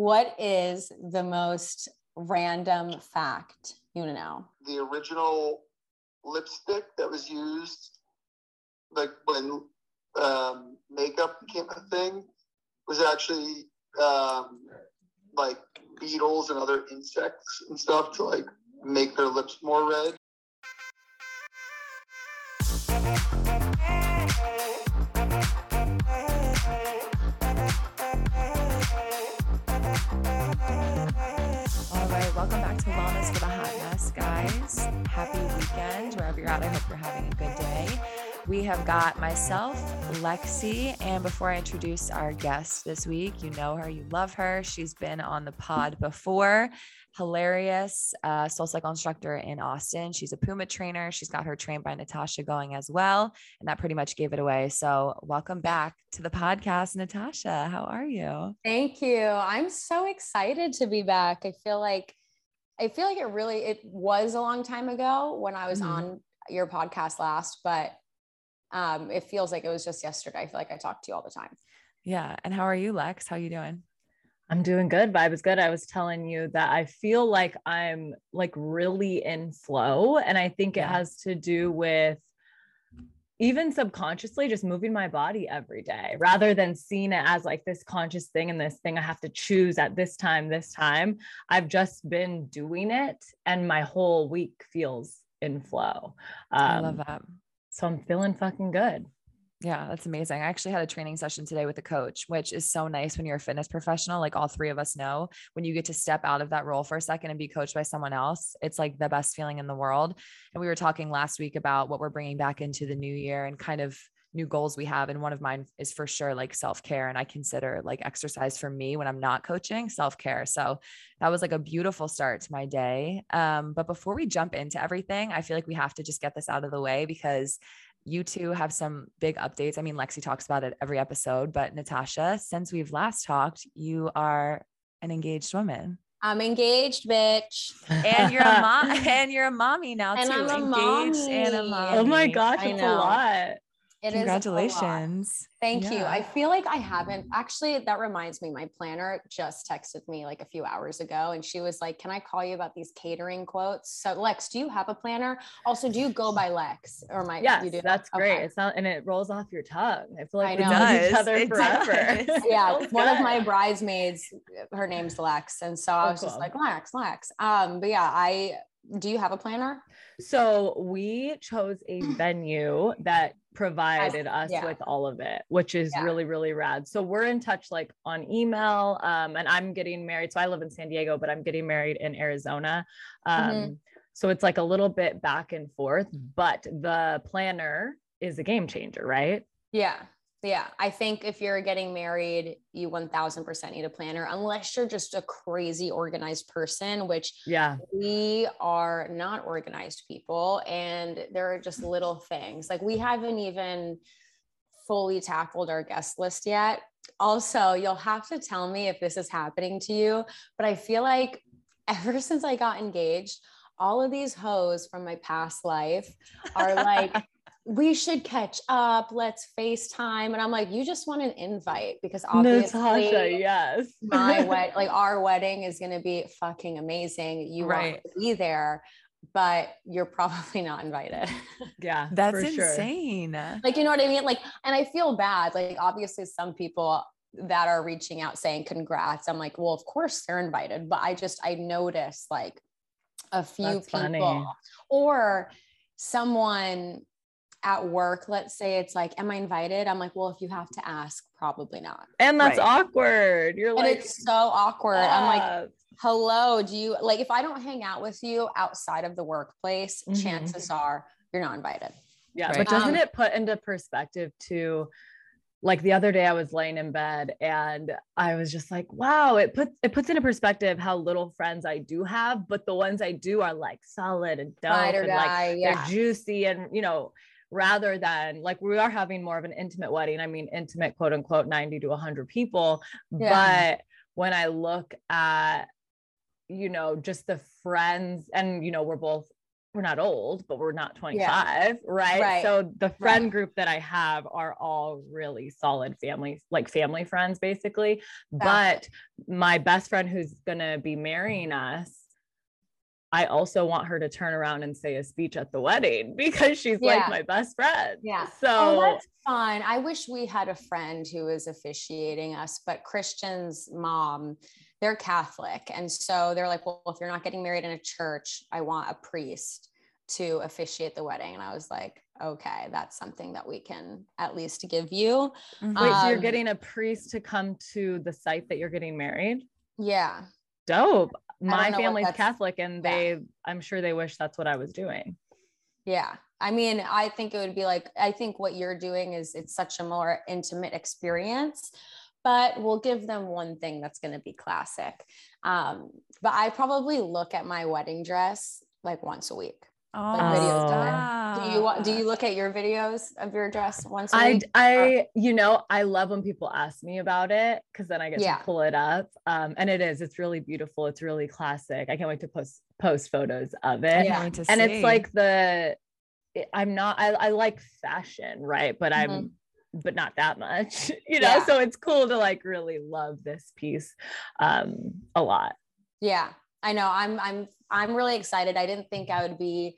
What is the most random fact you know? The original lipstick that was used, like when um, makeup became a thing, was actually um, like beetles and other insects and stuff to like make their lips more red. Welcome back to Wellness with a Hot Mess, guys. Happy weekend, wherever you're at. I hope you're having a good day. We have got myself, Lexi, and before I introduce our guest this week, you know her, you love her. She's been on the pod before. Hilarious uh, soul cycle instructor in Austin. She's a Puma trainer. She's got her trained by Natasha going as well, and that pretty much gave it away. So, welcome back to the podcast, Natasha. How are you? Thank you. I'm so excited to be back. I feel like I feel like it really it was a long time ago when I was Mhm. on your podcast last, but um it feels like it was just yesterday. I feel like I talk to you all the time. Yeah. And how are you, Lex? How you doing? I'm doing good. Vibe is good. I was telling you that I feel like I'm like really in flow. And I think it has to do with even subconsciously just moving my body every day rather than seeing it as like this conscious thing and this thing I have to choose at this time, this time. I've just been doing it and my whole week feels in flow. I love Um, that. So I'm feeling fucking good. Yeah, that's amazing. I actually had a training session today with a coach, which is so nice when you're a fitness professional. Like all three of us know, when you get to step out of that role for a second and be coached by someone else, it's like the best feeling in the world. And we were talking last week about what we're bringing back into the new year and kind of new goals we have. And one of mine is for sure like self care. And I consider like exercise for me when I'm not coaching self care. So that was like a beautiful start to my day. Um, but before we jump into everything, I feel like we have to just get this out of the way because you two have some big updates. I mean, Lexi talks about it every episode, but Natasha, since we've last talked, you are an engaged woman. I'm engaged, bitch. And you're a mom and you're a mommy now And too. I'm a engaged and a mommy. mommy. Oh my gosh, I it's a lot. It is a lot. Congratulations. Thank you. I feel like I haven't actually. That reminds me, my planner just texted me like a few hours ago, and she was like, "Can I call you about these catering quotes?" So, Lex, do you have a planner? Also, do you go by Lex or my? Yes, you do. that's great. Okay. It's not, and it rolls off your tongue. I feel like I we know. know each other It forever. Yeah, Feels one of my bridesmaids, her name's Lex, and so I Oh, was just like Lex, Lex. Um, but yeah, I do. You have a planner? So we chose a venue that provided us yeah. with all of it, which is Yeah. really, really rad. So we're in touch like on email. Um, and I'm getting married. So I live in San Diego, but I'm getting married in Arizona. Um, Mhm. so it's like a little bit back and forth, but the planner is a game changer, right? Yeah. Yeah. I think if you're getting married, you 1000% need a planner, unless you're just a crazy organized person, which Yeah. we are not organized people. And there are just little things like we haven't even fully tackled our guest list yet. Also, you'll have to tell me if this is happening to you, but I feel like ever since I got engaged, all of these hoes from my past life are like, we should catch up. Let's FaceTime. And I'm like, you just want an invite because obviously Natasha, yes. my wed like our wedding is gonna be fucking amazing. You Right. want to be there, but you're probably not invited. yeah. That's for sure. insane. like, you know what I mean? Like, and I feel bad. Like, obviously, some people that are reaching out saying congrats. I'm like, well, of course they're invited, but I just I noticed like a few That's people funny. or someone at work, let's say it's like, Am I invited? I'm like, well, if you have to ask, probably not. And that's Right. awkward. You're And like, it's so awkward. I'm like, hello do you like if i don't hang out with you outside of the workplace Mhm. chances are you're not invited Yeah, Right. but doesn't Um, it put into perspective to like the other day I was laying in bed and I was just like, wow, it puts it puts into perspective how little friends I do have, but the ones I do are like solid and dope Ride or and like die, they're juicy and you know, rather than like we are having more of an intimate wedding. I mean, intimate quote unquote 90 to 100 people, Yeah. but when I look at you know, just the friends and you know, we're both we're not old, but we're not 25, right? Right. So the friend Right. group that I have are all really solid families, like family friends, basically. But my best friend who's gonna be marrying us, I also want her to turn around and say a speech at the wedding because she's Yeah. like my best friend. Yeah. So Oh, that's fun. I wish we had a friend who was officiating us, but Christian's mom, they're Catholic. And so they're like, well, if you're not getting married in a church, I want a priest to officiate the wedding. And I was like, okay, that's something that we can at least give you. Wait, so you're Um, getting a priest to come to the site that you're getting married? Yeah. Dope. My family's Catholic and yeah. they I'm sure they wish that's what I was doing. Yeah. I mean, I think it would be like, I think what you're doing is it's such a more intimate experience, but we'll give them one thing that's going to be classic. Um, but I probably look at my wedding dress like once a week. Oh, videos of it. Do you wa- do you look at your videos of your dress once a I week? I you know I love when people ask me about it because then I get Yeah. to pull it up. Um, and it is it's really beautiful. It's really classic. I can't wait to post post photos of it. Yeah. Wait to And it's like the I'm not I, I like fashion, right? But I'm Mhm. but not that much, you know. Yeah. So it's cool to like really love this piece um a lot. Yeah, I know. I'm I'm I'm really excited. I didn't think I would be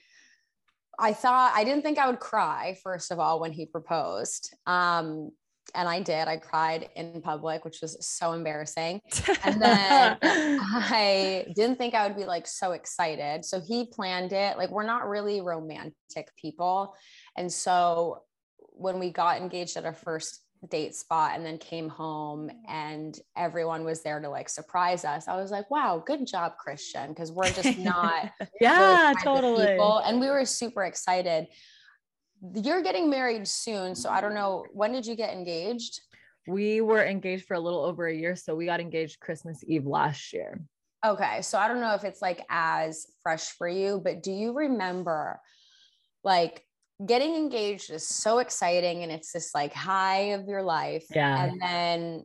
I thought I didn't think I would cry first of all when he proposed. Um and I did. I cried in public, which was so embarrassing. And then I didn't think I would be like so excited. So he planned it. Like we're not really romantic people. And so when we got engaged at our first date spot and then came home mm-hmm. and everyone was there to like surprise us, I was like, wow, good job, Christian. Because we're just not yeah, those kinds of totally. people. And we were super excited. You're getting married soon. So I don't know. When did you get engaged? We were engaged for a little over a year, so we got engaged Christmas Eve last year. Okay. So I don't know if it's like as fresh for you, but do you remember like getting engaged is so exciting and it's this like high of your life. Yeah. And then,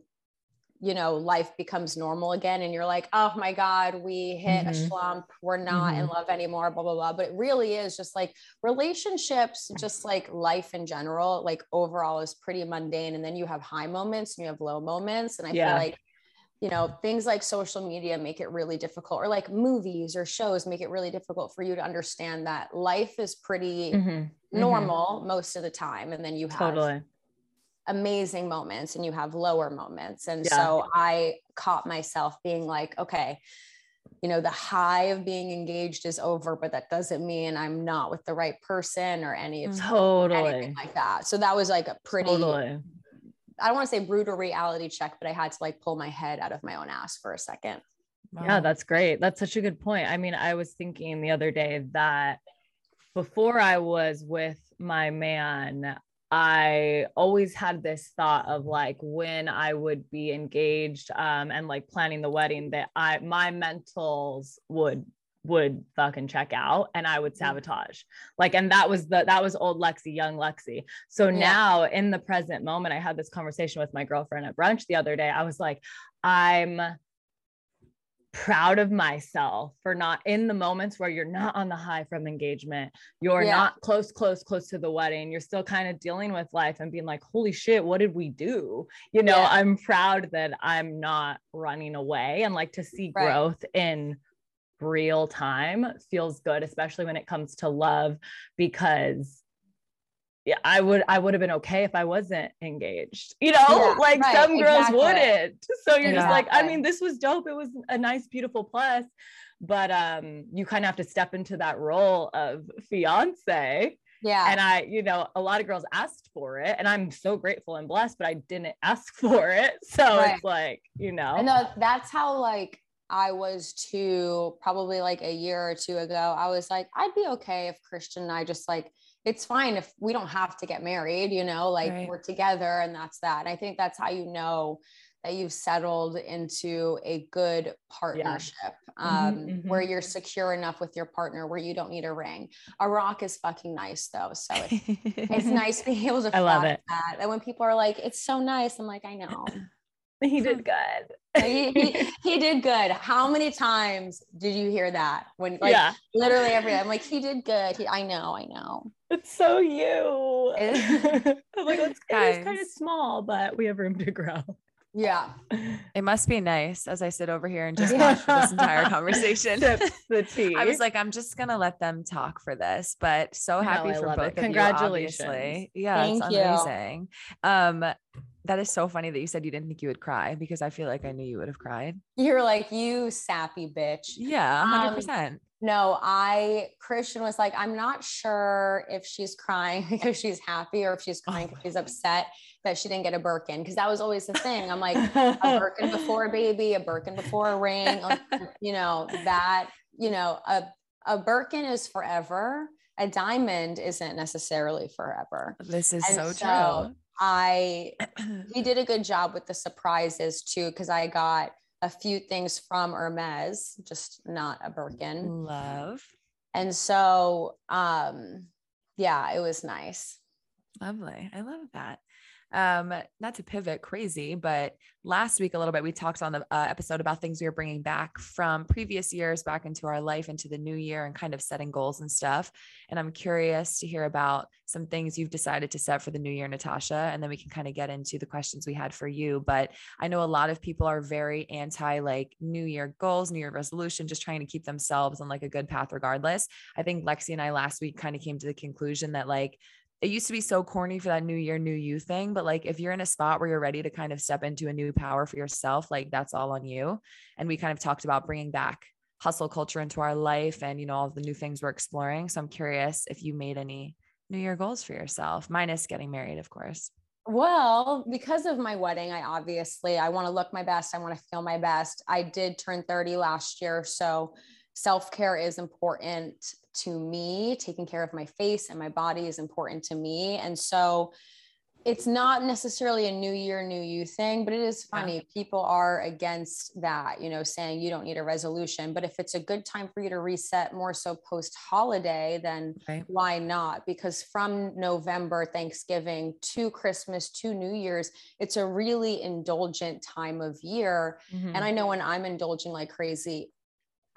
you know, life becomes normal again and you're like, oh my God, we hit a Mhm. slump. We're not in love anymore, blah, blah, blah. But it really is just like relationships, just like life in general, like overall is pretty mundane. And then you have high moments and you have low moments. And I Yeah. feel like you know things like social media make it really difficult or like movies or shows make it really difficult for you to understand that life is pretty Mhm, mhm. normal most of the time and then you have Totally. amazing moments and you have lower moments and Yeah. so i caught myself being like okay you know the high of being engaged is over but that doesn't mean i'm not with the right person or any of Totally. anything like that so that was like a pretty Totally. i don't want to say brutal reality check but i had to like pull my head out of my own ass for a second Yeah, that's great. That's such a good point. I mean, I was thinking the other day that before I was with my man, I always had this thought of like when I would be engaged um, and like planning the wedding that I my mentals would would fucking check out and I would Mm. sabotage. Like and that was the that was old Lexi, young Lexi. So Yeah. now in the present moment I had this conversation with my girlfriend at brunch the other day. I was like I'm proud of myself for not in the moments where you're not on the high from engagement you're Yeah. not close close close to the wedding you're still kind of dealing with life and being like holy shit what did we do you know Yeah. i'm proud that i'm not running away and like to see Right. growth in real time feels good especially when it comes to love because yeah, I would I would have been okay if I wasn't engaged. You know, Yeah, like right, some girls exactly. wouldn't. So you're just like, I mean, this was dope. It was a nice, beautiful plus. But um, you kind of have to step into that role of fiance. yeah And I, you know, a lot of girls asked for it, and I'm so grateful and blessed, but I didn't ask for it. So Right. it's like, you know, know that's how like I was too probably like a year or two ago. I was like, I'd be okay if Christian and I just like it's fine if we don't have to get married, you know, like Right. we're together and that's that. And I think that's how you know that you've settled into a good partnership um, where mhm. you're secure enough with your partner where you don't need a ring. A rock is fucking nice though. So it's, it's nice being able to I love it. that. And when people are like, it's so nice, I'm like, I know. He did good. he, he, he did good. How many times did you hear that? When like yeah, literally every day, I'm like, he did good. He, I know, I know. it's so you. I'm like, it's, it is kind of small, but we have room to grow. Yeah. It must be nice as I sit over here and just watch this entire conversation. The tea. I was like, I'm just gonna let them talk for this, but so happy I for both it. of you. Congratulations. obviously. Yeah, it's Thank you. amazing. Um, that is so funny that you said you didn't think you would cry because I feel like I knew you would have cried. You're like, you sappy bitch. Yeah, Um, hundred percent. No, I Christian was like, I'm not sure if she's crying because she's happy or if she's Oh crying because she's upset that she didn't get a Birkin. Because that was always the thing. I'm like, a Birkin before a baby, a Birkin before a ring, like, you know, that, you know, a, a Birkin is forever. A diamond isn't necessarily forever. This is and so, so I he did a good job with the surprises too, because I got a few things from Hermes, just not a Birkin. Love. And so um yeah, it was nice. Lovely. I love that. Um, not to pivot crazy, but last week a little bit we talked on the uh, episode about things we were bringing back from previous years back into our life into the new year and kind of setting goals and stuff. And I'm curious to hear about some things you've decided to set for the new year, Natasha, and then we can kind of get into the questions we had for you. But I know a lot of people are very anti like new year goals, new year resolution, just trying to keep themselves on like a good path regardless. I think Lexi and I last week kind of came to the conclusion that like it used to be so corny for that new year, new you thing. But like, if you're in a spot where you're ready to kind of step into a new power for yourself, like that's all on you. And we kind of talked about bringing back hustle culture into our life and, you know, all the new things we're exploring. So I'm curious if you made any new year goals for yourself, minus getting married, of course. Well, because of my wedding, I obviously I want to look my best. I want to feel my best. I did turn 30 last year, so self-care is important to me. Taking care of my face and my body is important to me. And so it's not necessarily a new year, new you thing, but it is Yeah. funny. People are against that, you know, saying you don't need a resolution. But if it's a good time for you to reset more so post holiday, then Right. why not? Because from November, Thanksgiving to Christmas to New Year's, it's a really indulgent time of year. Mm-hmm. And I know when I'm indulging like crazy,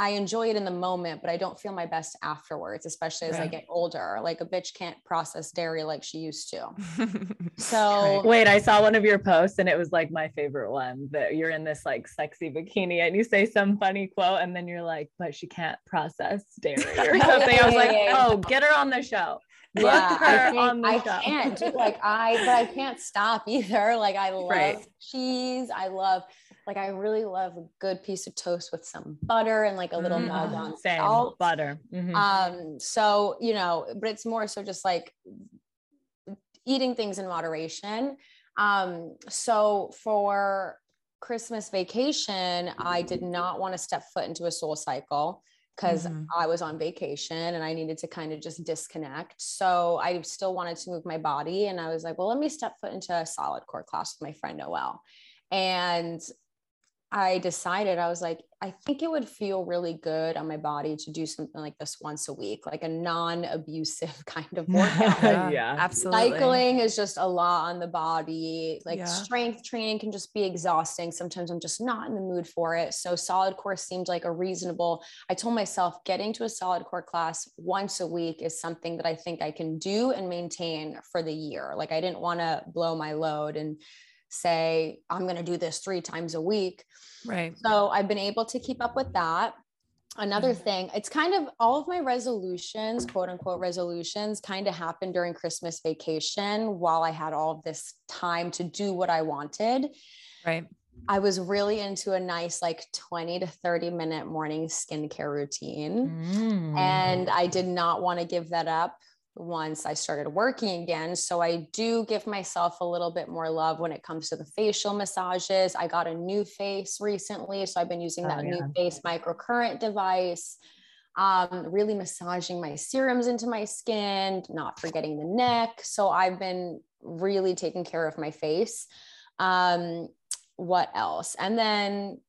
I enjoy it in the moment, but I don't feel my best afterwards, especially as I get older. Like a bitch can't process dairy like she used to. Right. So Wait, I saw one of your posts and it was like my favorite one that you're in this like sexy bikini and you say some funny quote and then you're like, but she can't process dairy or something. I was like, yeah, yeah. oh, get her on the show. Yeah, I, on think I can't. Like I, but I can't stop either. Like I love Right. cheese. I love, like I really love a good piece of toast with some butter and like a little Mm. meld on Same salt. butter. Mhm. Um, so you know, but it's more so just like eating things in moderation. Um, so for Christmas vacation, I did not want to step foot into a soul cycle because Mhm. I was on vacation and I needed to kind of just disconnect. So I still wanted to move my body. And I was like, well, let me step foot into a solid core class with my friend Noelle. And I decided, I was like, I think it would feel really good on my body to do something like this once a week, like a non abusive kind of workout. Yeah. absolutely. Cycling is just a lot on the body. Like Yeah. strength training can just be exhausting. Sometimes I'm just not in the mood for it. So solid core seemed like a reasonable. I told myself getting to a solid core class once a week is something that I think I can do and maintain for the year. Like I didn't want to blow my load and say I'm going to do this 3 times a week. Right. So I've been able to keep up with that. Another Mhm. thing, it's kind of all of my resolutions, quote unquote resolutions, kind of happened during Christmas vacation while I had all of this time to do what I wanted. Right. I was really into a nice, like 20 to 30 minute morning skincare routine. Mm. And I did not want to give that up once I started working again. So I do give myself a little bit more love when it comes to the facial massages. I got a new face recently. So I've been using Oh, that yeah. new face microcurrent device. Um, really massaging my serums into my skin, not forgetting the neck. So I've been really taking care of my face. Um, what else? And then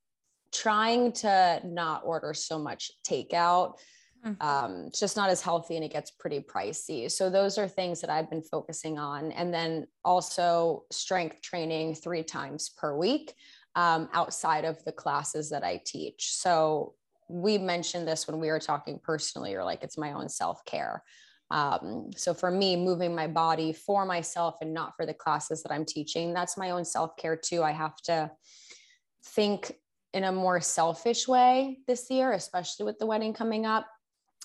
trying to not order so much takeout Mm. um, it's just not as healthy and it gets pretty pricey. So those are things that I've been focusing on. And then also strength training three times per week. um, outside of the classes that I teach. So we mentioned this when we were talking personally, or like it's my own self care. Um, so for me, moving my body for myself and not for the classes that I'm teaching, that's my own self care too. I have to think in a more selfish way this year, especially with the wedding coming up.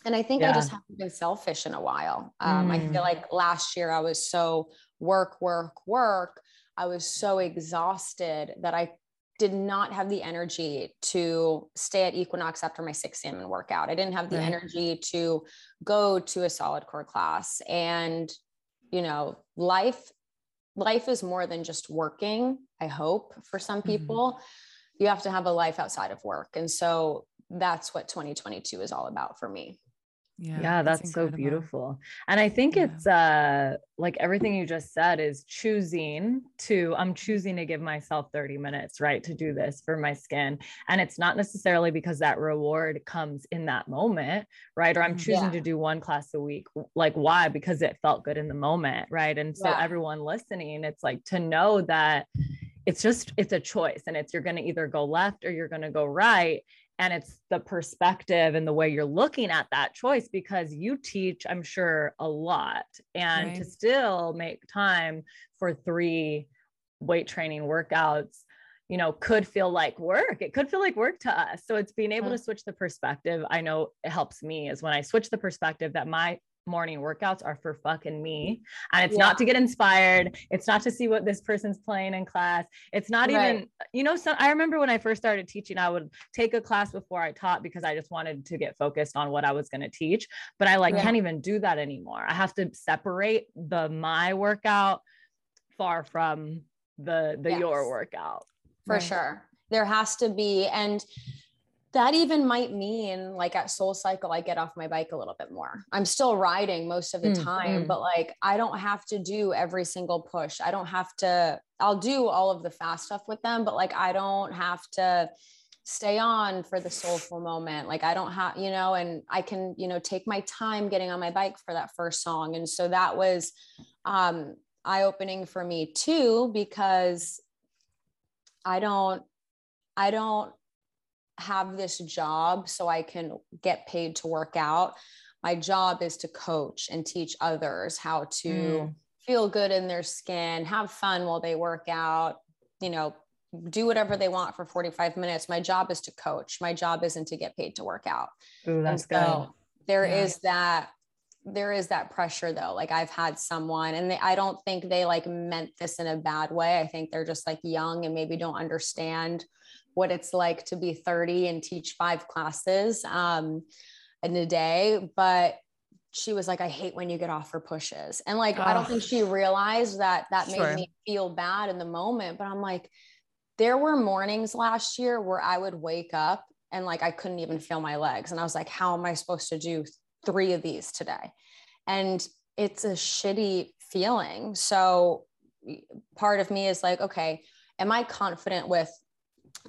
And I think yeah. I just haven't been selfish in a while. Um, mm. I feel mm. like last year I was so work, work, work. I was so exhausted that I did not have the energy to stay at Equinox after my six salmon workout. I didn't have the right. energy to go to a solid core class. And, you know, life, life is more than just working, I hope for some mm-hmm. people. Mm-hmm. You have to have a life outside of work. And so that's what 2022 is all about for me yeah, yeah that's, that's so beautiful and i think yeah. it's uh like everything you just said is choosing to i'm choosing to give myself 30 minutes right to do this for my skin and it's not necessarily because that reward comes in that moment right or i'm mm-hmm, choosing yeah. to do one class a week like why because it felt good in the moment right and so yeah. everyone listening it's like to know that it's just it's a choice and it's you're going to either go left or you're going to go right and it's the perspective and the way you're looking at that choice because you teach i'm sure a lot. And right. to still make time for three weight training workouts you know could feel like work. It could feel like work to us. So it's being able mm. to switch the perspective i know it helps me is when i switch the perspective that my morning workouts are for fucking me. And it's yeah. not to get inspired. It's not to see what this person's playing in class. It's not right. even, you know, so I remember when I first started teaching, I would take a class before I taught because I just wanted to get focused on what I was going to teach. But I like yeah. can't even do that anymore. I have to separate the my workout far from the the yes. your workout. For right. sure. There has to be and that even might mean like at soul cycle i get off my bike a little bit more. I'm still riding most of the mm, time mm. but like i don't have to do every single push. I don't have to i'll do all of the fast stuff with them but like i don't have to stay on for the soulful moment. Like i don't have you know and i can you know take my time getting on my bike for that first song. And so that was um eye opening for me too because i don't i don't have this job so I can get paid to work out. My job is to coach and teach others how to mm. feel good in their skin, have fun while they work out, you know, do whatever they want for 45 minutes. My job is to coach. My job isn't to get paid to work out. Ooh, that's so good. There yeah. is that there is that pressure though like i've had someone and they, i don't think they like meant this in a bad way i think they're just like young and maybe don't understand what it's like to be 30 and teach five classes um, in a day. But she was like, I hate when you get off for pushes. And like, oh. I don't think she realized that that sure. made me feel bad in the moment. But I'm like, there were mornings last year where I would wake up and like I couldn't even feel my legs. And I was like, how am I supposed to do three of these today? And it's a shitty feeling. So part of me is like, okay, am I confident with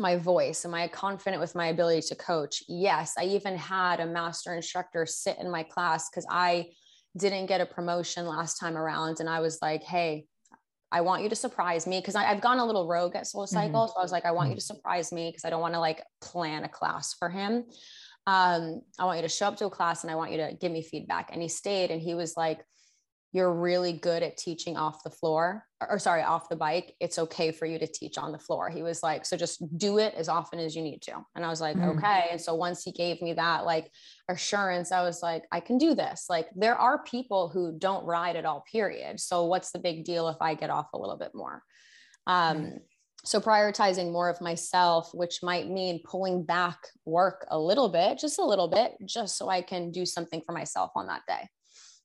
my voice? Am I confident with my ability to coach? Yes. I even had a master instructor sit in my class because I didn't get a promotion last time around. And I was like, hey, I want you to surprise me because I've gone a little rogue at Soul Cycle. Mm-hmm. So I was like, I want you to mm-hmm. surprise me because I don't want to like plan a class for him. Um, I want you to show up to a class and I want you to give me feedback. And he stayed and he was like, you're really good at teaching off the floor or, or, sorry off the bike it's okay for you to teach on the floor. He was like so just do it as often as you need to. And i was like mm. okay. And so once he gave me that like assurance i was like i can do this. Like there are people who don't ride at all period. So what's the big deal if i get off a little bit more? Um mm. so prioritizing more of myself which might mean pulling back work a little bit just a little bit just so i can do something for myself on that day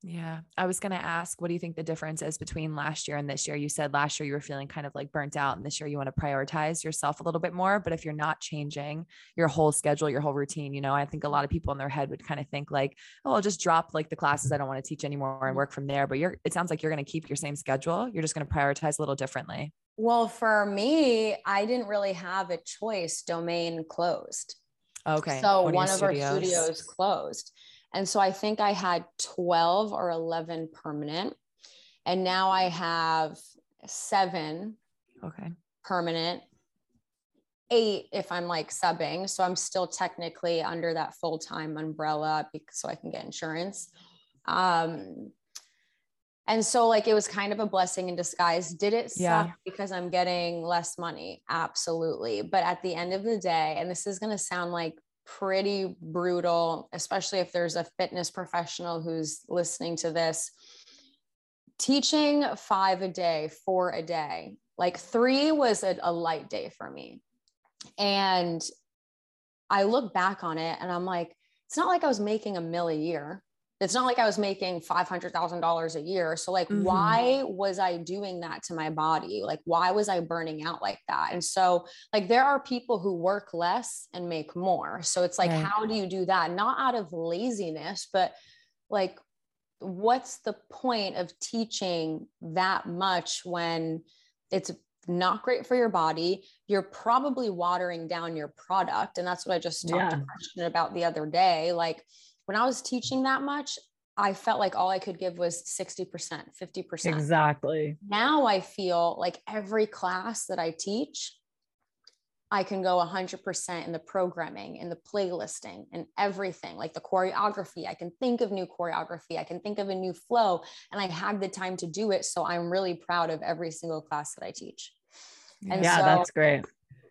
yeah. I was going to ask, what do you think the difference is between last year and this year? You said last year you were feeling kind of like burnt out, and this year you want to prioritize yourself a little bit more. But if you're not changing your whole schedule, your whole routine, you know, I think a lot of people in their head would kind of think like, oh, I'll just drop like the classes I don't want to teach anymore and mm-hmm. work from there. But you're, it sounds like you're going to keep your same schedule. You're just going to prioritize a little differently. Well, for me, I didn't really have a choice. Domain closed. Okay. So one, one of studios. our studios closed. And so I think I had 12 or 11 permanent. And now I have seven okay. permanent eight if I'm like subbing. So I'm still technically under that full time umbrella because, so I can get insurance. Um, and so like it was kind of a blessing in disguise. Did it suck Yeah. because I'm getting less money? Absolutely. But at the end of the day, and this is going to sound like pretty brutal, especially if there's a fitness professional who's listening to this. Teaching five a day, four a day, like three was a, a light day for me. And I look back on it and I'm like, it's not like I was making a mill a year. It's not like I was making $500,000 a year. So, like, Mhm. why was I doing that to my body? Like, why was I burning out like that? And so, like, there are people who work less and make more. So, it's like, Right. how do you do that? Not out of laziness, but like, what's the point of teaching that much when it's not great for your body? You're probably watering down your product. And that's what I just talked to Yeah. Christian about the other day. Like, when I was teaching that much, I felt like all I could give was 60%, 50%. Exactly. Now I feel like every class that I teach, I can go 100% in the programming, in the playlisting, and everything like the choreography. I can think of new choreography, I can think of a new flow, and I have the time to do it. So I'm really proud of every single class that I teach. And yeah, so- that's great.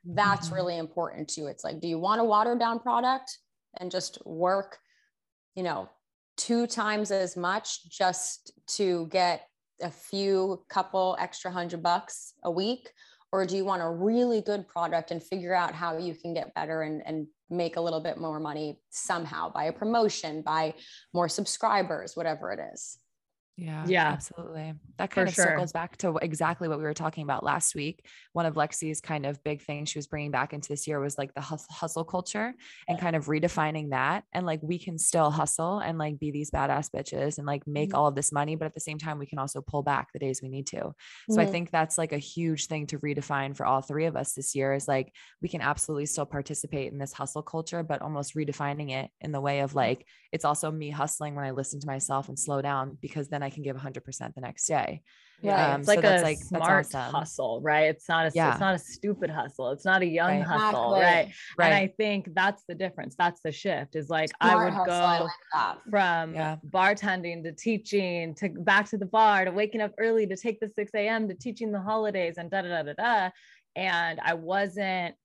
That's Mhm. really important too. It's like, do you want a watered down product and just work, you know, two times as much just to get a few couple extra hundred bucks a week? Or do you want a really good product and figure out how you can get better and, and make a little bit more money somehow by a promotion, by more subscribers, whatever it is? Yeah, Yeah. absolutely. That For kind of sure. circles back to exactly what we were talking about last week. One of Lexi's kind of big things she was bringing back into this year was like the hustle culture and kind of redefining that. And like we can still hustle and like be these badass bitches and like make Mhm. all of this money, but at the same time, we can also pull back the days we need to. So I Mhm. think that's like a huge thing to redefine for all three of us this year is like we can absolutely still participate in this hustle culture, but almost redefining it in the way of like it's also me hustling when I listen to myself and slow down because then I can give 100% the next day. Yeah, Um, it's like so that's a like that's smart awesome. hustle, right? It's not a Yeah. it's not a stupid hustle. It's not a young Right. hustle, Exactly. right? Right. And I think that's the difference. That's the shift. Is like I would hustle, go I like from Yeah. bartending to teaching to back to the bar to waking up early to take the 6 a.m. to teaching the holidays and da da da da da. And I wasn't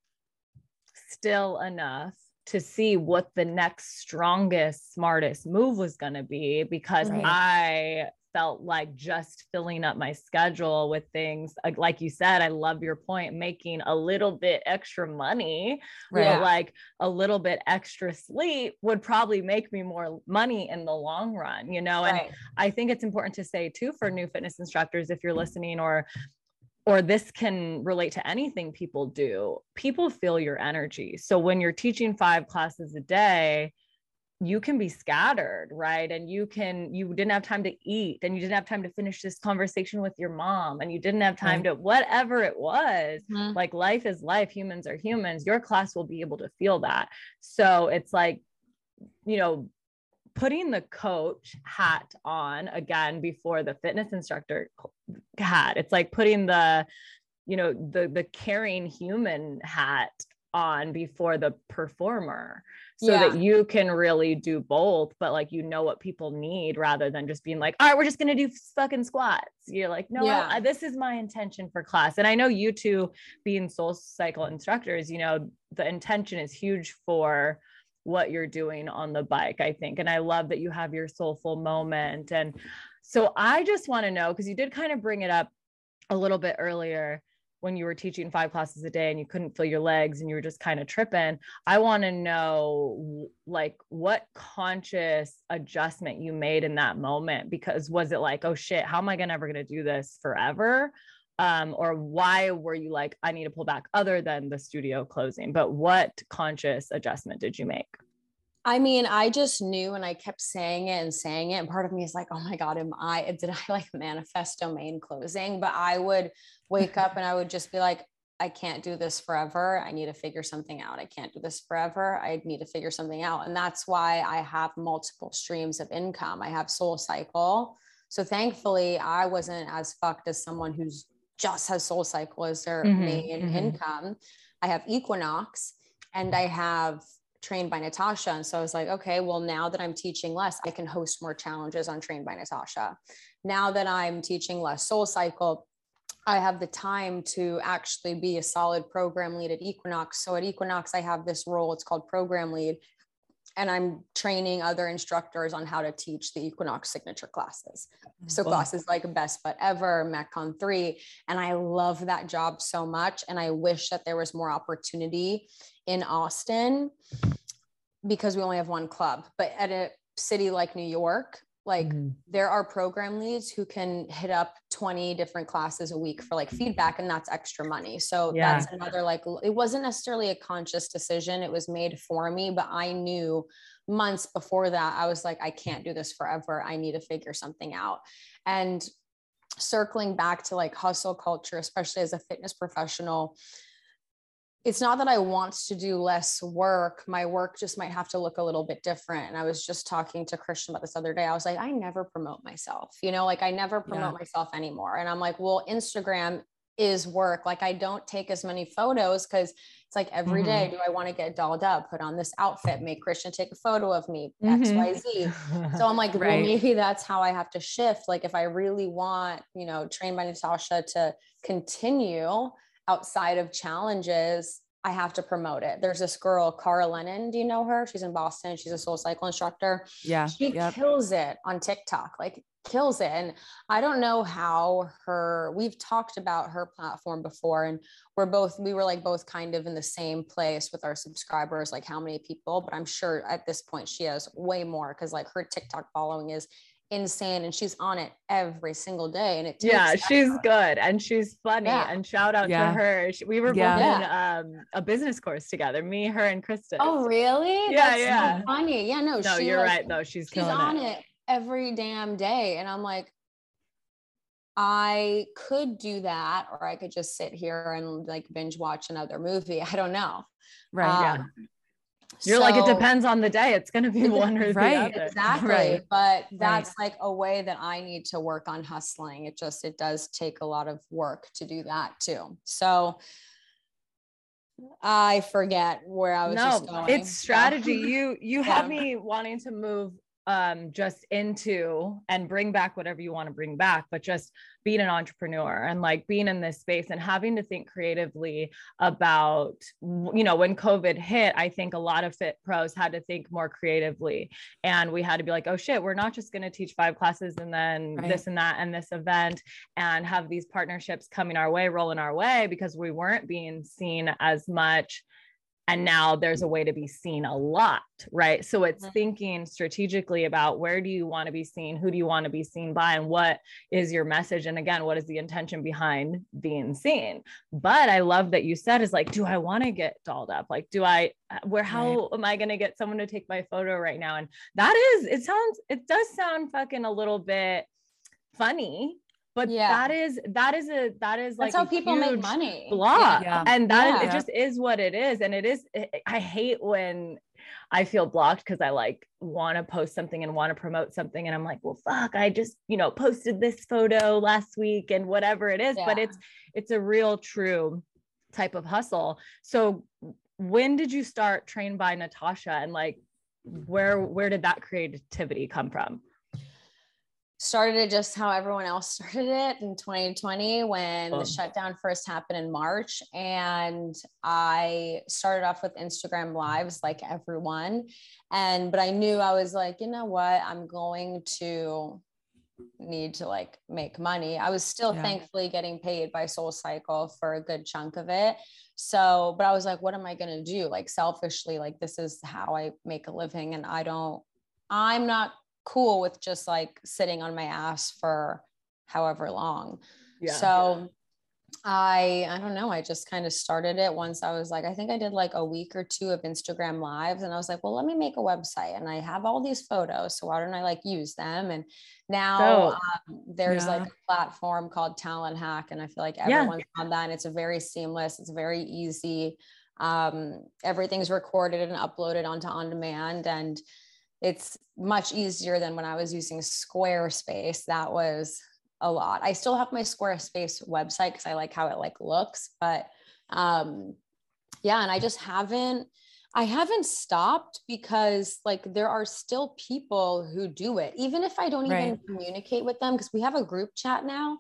still enough to see what the next strongest, smartest move was going to be because Right. I felt like just filling up my schedule with things like, like you said, I love your point, making a little bit extra money Right. but like a little bit extra sleep would probably make me more money in the long run, you know? And I think it's important to say too for new fitness instructors, if you're listening or or this can relate to anything people do, people feel your energy. So when you're teaching five classes a day, you can be scattered, right? And you can, you didn't have time to eat and you didn't have time to finish this conversation with your mom and you didn't have time to whatever it was Mhm. like life is life humans are humans your class will be able to feel that so it's like you know putting the coach hat on again before the fitness instructor hat it's like putting the you know the the caring human hat on before the performer so Yeah. that you can really do both but like you know what people need rather than just being like all right we're just going to do fucking squats you're like no Yeah. I, this is my intention for class and i know you two being soul cycle instructors you know the intention is huge for what you're doing on the bike i think and i love that you have your soulful moment and so i just want to know because you did kind of bring it up a little bit earlier when you were teaching five classes a day and you couldn't feel your legs and you were just kind of tripping i want to know like what conscious adjustment you made in that moment because was it like oh shit how am i gonna ever gonna do this forever um, or why were you like i need to pull back other than the studio closing but what conscious adjustment did you make I mean, I just knew and I kept saying it and saying it. And part of me is like, oh my God, am I, did I like manifest domain closing? But I would wake up and I would just be like, I can't do this forever. I need to figure something out. I can't do this forever. I need to figure something out. And that's why I have multiple streams of income. I have Soul Cycle. So thankfully, I wasn't as fucked as someone who's just has Soul Cycle as their Mhm, main mhm. income. I have Equinox and I have trained by Natasha. And so I was like, okay, well, now that I'm teaching less, I can host more challenges on trained by Natasha. Now that I'm teaching less soul cycle, I have the time to actually be a solid program lead at Equinox. So at Equinox, I have this role, it's called program lead. And I'm training other instructors on how to teach the Equinox signature classes. Mm-hmm. So Cool. classes like Best Butt Ever, Metcon 3. And I love that job so much. And I wish that there was more opportunity in Austin because we only have one club. But at a city like New York, like Mhm. there are program leads who can hit up 20 different classes a week for like feedback and that's extra money so Yeah. that's another like it wasn't necessarily a conscious decision it was made for me but i knew months before that i was like i can't do this forever i need to figure something out and circling back to like hustle culture especially as a fitness professional it's not that I want to do less work. My work just might have to look a little bit different. And I was just talking to Christian about this other day. I was like, I never promote myself, you know, like I never promote myself anymore. And I'm like, well, Instagram is work. Like I don't take as many photos because it's like every day, do I want to get dolled up, put on this outfit, make Christian take a photo of me, Mhm. XYZ. So I'm like, well, maybe that's how I have to shift. Like if I really want, you know, train by Natasha to continue outside of challenges, I have to promote it. There's this girl, Cara Lennon. Do you know her? She's in Boston. She's a soul cycle instructor. Yeah. She Yep. kills it on TikTok, like kills it. And I don't know how her, we've talked about her platform before, and we're both, we were like both kind of in the same place with our subscribers, like how many people, but I'm sure at this point she has way more because like her TikTok following is insane and she's on it every single day. And it yeah, she's effort. good and she's funny. Yeah. And shout out Yeah. to her. She- We were both Yeah. in um, a business course together, me, her, and Kristen. Oh, really? Yeah, That's so yeah. funny. Yeah, no, no, she, you're like, right though. She's she's on it. it every damn day and i'm like i could do that or i could just sit here and like binge watch another movie i don't know Right. Yeah. You're like, it depends on the day. It's gonna be It one or Right. the other. exactly Right. but that's like a way that i need to work on hustling it just it does take a lot of work to do that too so i forget where i was just no, going it's strategy. You you had me wanting to move um just into and bring back whatever you want to bring back, but just being an entrepreneur and like being in this space and having to think creatively about you know when covid hit i think a lot of fit pros had to think more creatively and we had to be like oh shit we're not just going to teach five classes and then Right. this and that and this event and have these partnerships coming our way rolling our way because we weren't being seen as much and now there's a way to be seen a lot right? So it's Mhm. thinking strategically about where do you want to be seen who do you want to be seen by and what is your message? And again what is the intention behind being seen? But i love that you said is like do i want to get dolled up? Like do i where how am i going to get someone to take my photo right now? And that is it sounds it does sound fucking a little bit funny but Yeah. that is that is a that is like that's how people make money block Yeah. and that Yeah. it just is what it is and it is I- i hate when i feel blocked because i like want to post something and want to promote something and i'm like well fuck i just you know posted this photo last week and whatever it is but it's it's a real true type of hustle so when did you start trained by natasha and like where where did that creativity come from started it just how everyone else started it in 2020 when Cool. the oh. shutdown first happened in March. And I started off with Instagram lives like everyone. And, but I knew I was like, you know what? I'm going to need to like make money. I was still Yeah. thankfully getting paid by Soul Cycle for a good chunk of it. So, but I was like, what am I going to do? Like selfishly, like this is how I make a living. And I don't, I'm not cool with just like sitting on my ass for however long. Yeah. So I I don't know, I just kind of started it once I was like I think I did like a week or two of Instagram lives and I was like, well, let me make a website and I have all these photos, so why don't I like use them? And now Dope. um, there's Yeah. like a platform called Talent Hack and I feel like Yeah. everyone's on that and it's a very seamless, it's very easy. Um, everything's recorded and uploaded onto on demand and it's much easier than when I was using Squarespace. That was a lot. I still have my Squarespace website because I like how it like looks, but um yeah and i just haven't i haven't stopped because like there are still people who do it even if i don't even communicate with them because we have a group chat now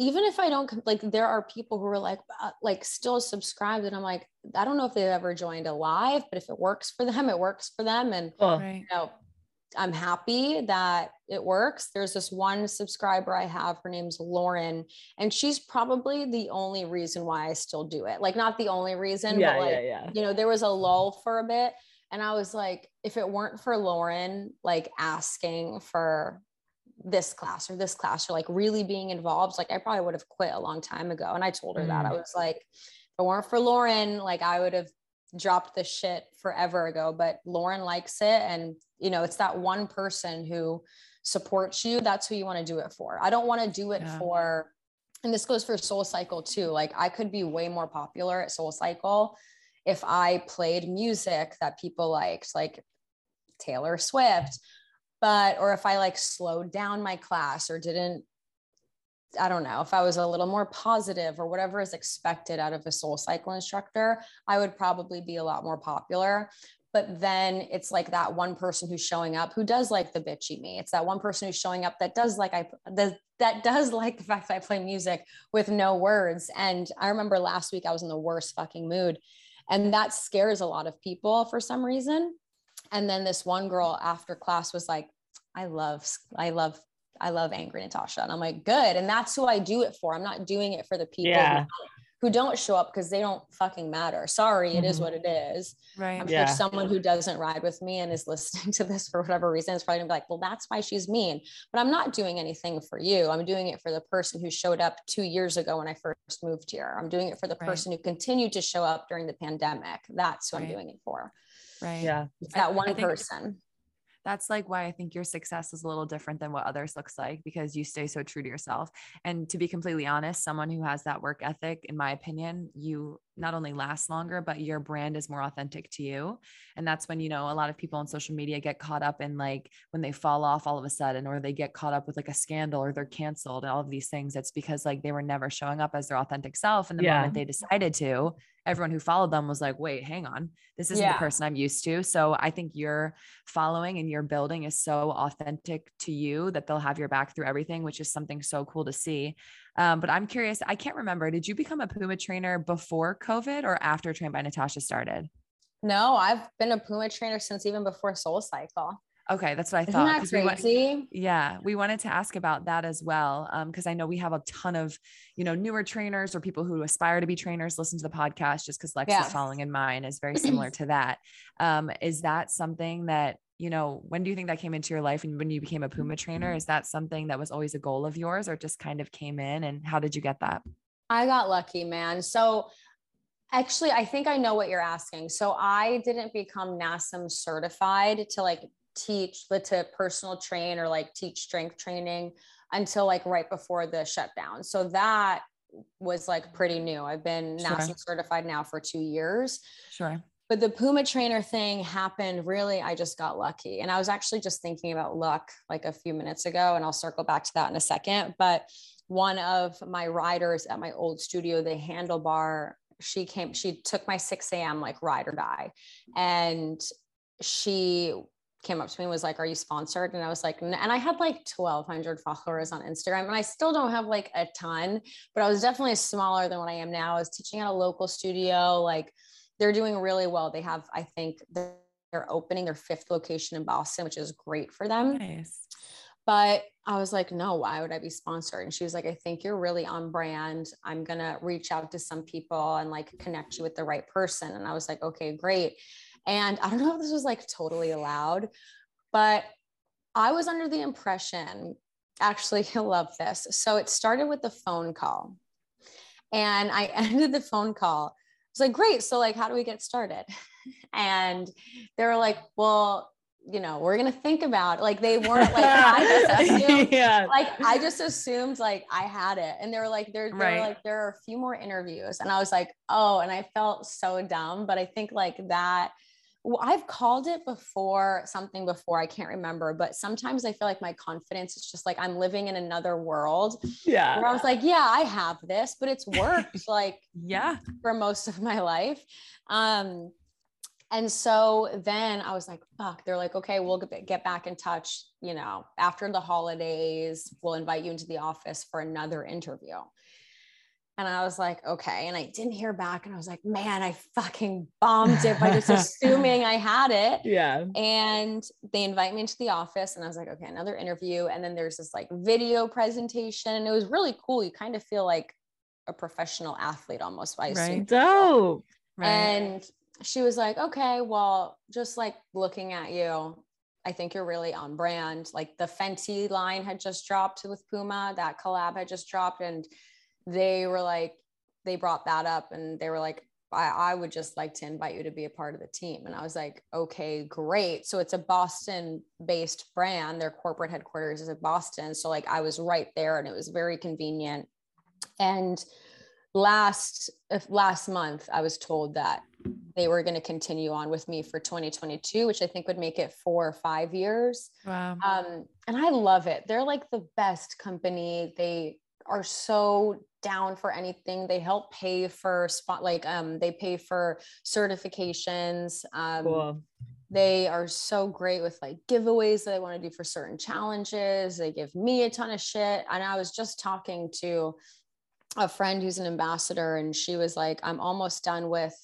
even if i don't like there are people who are like uh, like still subscribed and i'm like i don't know if they've ever joined a live but if it works for them it works for them and Cool. Right. you know, I'm happy that it works. There's this one subscriber I have, her name's Lauren, and she's probably the only reason why I still do it. Like, not the only reason, Yeah, but like, yeah, yeah. you know, there was a lull for a bit. And I was like, if it weren't for Lauren, like asking for this class or this class or like really being involved, like I probably would have quit a long time ago. And I told her that I mm. was like, if it weren't for Lauren, like I would have dropped the shit forever ago. But Lauren likes it. And, you know, it's that one person who supports you. That's who you want to do it for. I don't want to do it Yeah. for, and this goes for Soul Cycle too. Like I could be way more popular at Soul Cycle if I played music that people liked, like Taylor Swift, but or if I like slowed down my class or didn't I don't know, if I was a little more positive or whatever is expected out of a soul cycle instructor, I would probably be a lot more popular. But then it's like that one person who's showing up who does like the bitchy me. It's that one person who's showing up that does like I that, that does like the fact that I play music with no words. And I remember last week I was in the worst fucking mood. And that scares a lot of people for some reason. And then this one girl after class was like, I love, I love, I love angry Natasha. And I'm like, good. And that's who I do it for. I'm not doing it for the people Yeah. who, who don't show up because they don't fucking matter. Sorry, it is Mhm. what it is. Right. I'm Yeah. sure someone who doesn't ride with me and is listening to this for whatever reason is probably gonna be like, well, that's why she's mean. But I'm not doing anything for you. I'm doing it for the person who showed up two years ago when I first moved here. I'm doing it for the Right. person who continued to show up during the pandemic. That's who I'm doing it for. Right. Yeah. It's I- that I one think- person. that's like why I think your success is a little different than what others looks like because you stay so true to yourself. And to be completely honest, someone who has that work ethic, in my opinion, you not only last longer, but your brand is more authentic to you. And that's when, you know, a lot of people on social media get caught up in like when they fall off all of a sudden, or they get caught up with like a scandal or they're canceled and all of these things. It's because like they were never showing up as their authentic self. And the Yeah. moment they decided to, everyone who followed them was like, wait, hang on, this isn't Yeah. the person I'm used to. So I think your following and your building is so authentic to you that they'll have your back through everything, which is something so cool to see. Um, but I'm curious, I can't remember, did you become a Puma trainer before COVID or after Trained by Natasha started? No, I've been a Puma trainer since even before Soul Cycle. Okay, that's what I Isn't thought. that 'cause we crazy? Yeah, we wanted to ask about that as well, because I know we have a ton of, you know, newer trainers or people who aspire to be trainers listen to the podcast. Just because Lexi's Yeah. following in mine is very similar to that. Um, is that something that you know? When do you think that came into your life, and when you became a Puma trainer? Is that something that was always a goal of yours, or just kind of came in? And how did you get that? I got lucky, man. So actually, I think I know what you're asking. So I didn't become NASM certified to like teach, to personal train or like teach strength training until like right before the shutdown. So that was like pretty new. I've been Sure. Certified now for two years. Sure. But the Puma trainer thing happened really, I just got lucky. And I was actually just thinking about luck like a few minutes ago, and I'll circle back to that in a second. But one of my riders at my old studio, the handlebar, she came, she took my 6 a.m. like ride or die. And she came up to me and was like, Are you sponsored? And I was like, "N-" and I had like 1,200 followers on Instagram, and I still don't have like a ton, but I was definitely smaller than what I am now. I was teaching at a local studio, like they're doing really well. They have, I think, they're, opening their fifth location in Boston, which is great for them. Nice. But I was like, no, why would I be sponsored? And she was like, I think you're really on brand. I'm going to reach out to some people and like connect you with the right person. And I was like, okay, great. And I don't know if this was like totally allowed, but I was under the impression, actually, he'll love this. So it started with the phone call. And I ended the phone call. I was like, great. So, like, how do we get started? And they were like, well, you know, we're gonna think about it. like they weren't like I just assumed yeah. like I just assumed like I had it. And they were like, there, they Right. were like, there are a few more interviews. And I was like, oh, and I felt so dumb. But I think like that well, I've called it before something before. I can't remember, but sometimes I feel like my confidence is just like I'm living in another world. Yeah. Where I was like, yeah, I have this, but it's worked like Yeah. for most of my life. Um, and so then I was like, fuck, they're like, okay, we'll get, get back in touch, you know, after the holidays, we'll invite you into the office for another interview. And I was like, okay. And I didn't hear back. And I was like, man, I fucking bombed it by just assuming I had it. Yeah. And they invite me into the office. And I was like, okay, another interview. And then there's this like video presentation. And it was really cool. You kind of feel like a professional athlete almost. I. Right. Dope. Right. And she was like, okay, well, just like looking at you, I think you're really on brand. Like the Fenty line had just dropped with Puma, that collab had just dropped. And they were like, they brought that up and they were like, I, I would just like to invite you to be a part of the team. And I was like, okay, great. So it's a Boston based brand. Their corporate headquarters is in Boston. So like I was right there and it was very convenient. And last if last month I was told that they were going to continue on with me for 2022, which I think would make it four or five years. wow. Um, and I love it. They're like the best company. They are so down for anything. They help pay for spot like um they pay for certifications. Um Cool. they are so great with like giveaways that they want to do for certain challenges. They give me a ton of shit. And I was just talking to a friend who's an ambassador and she was like, I'm almost done with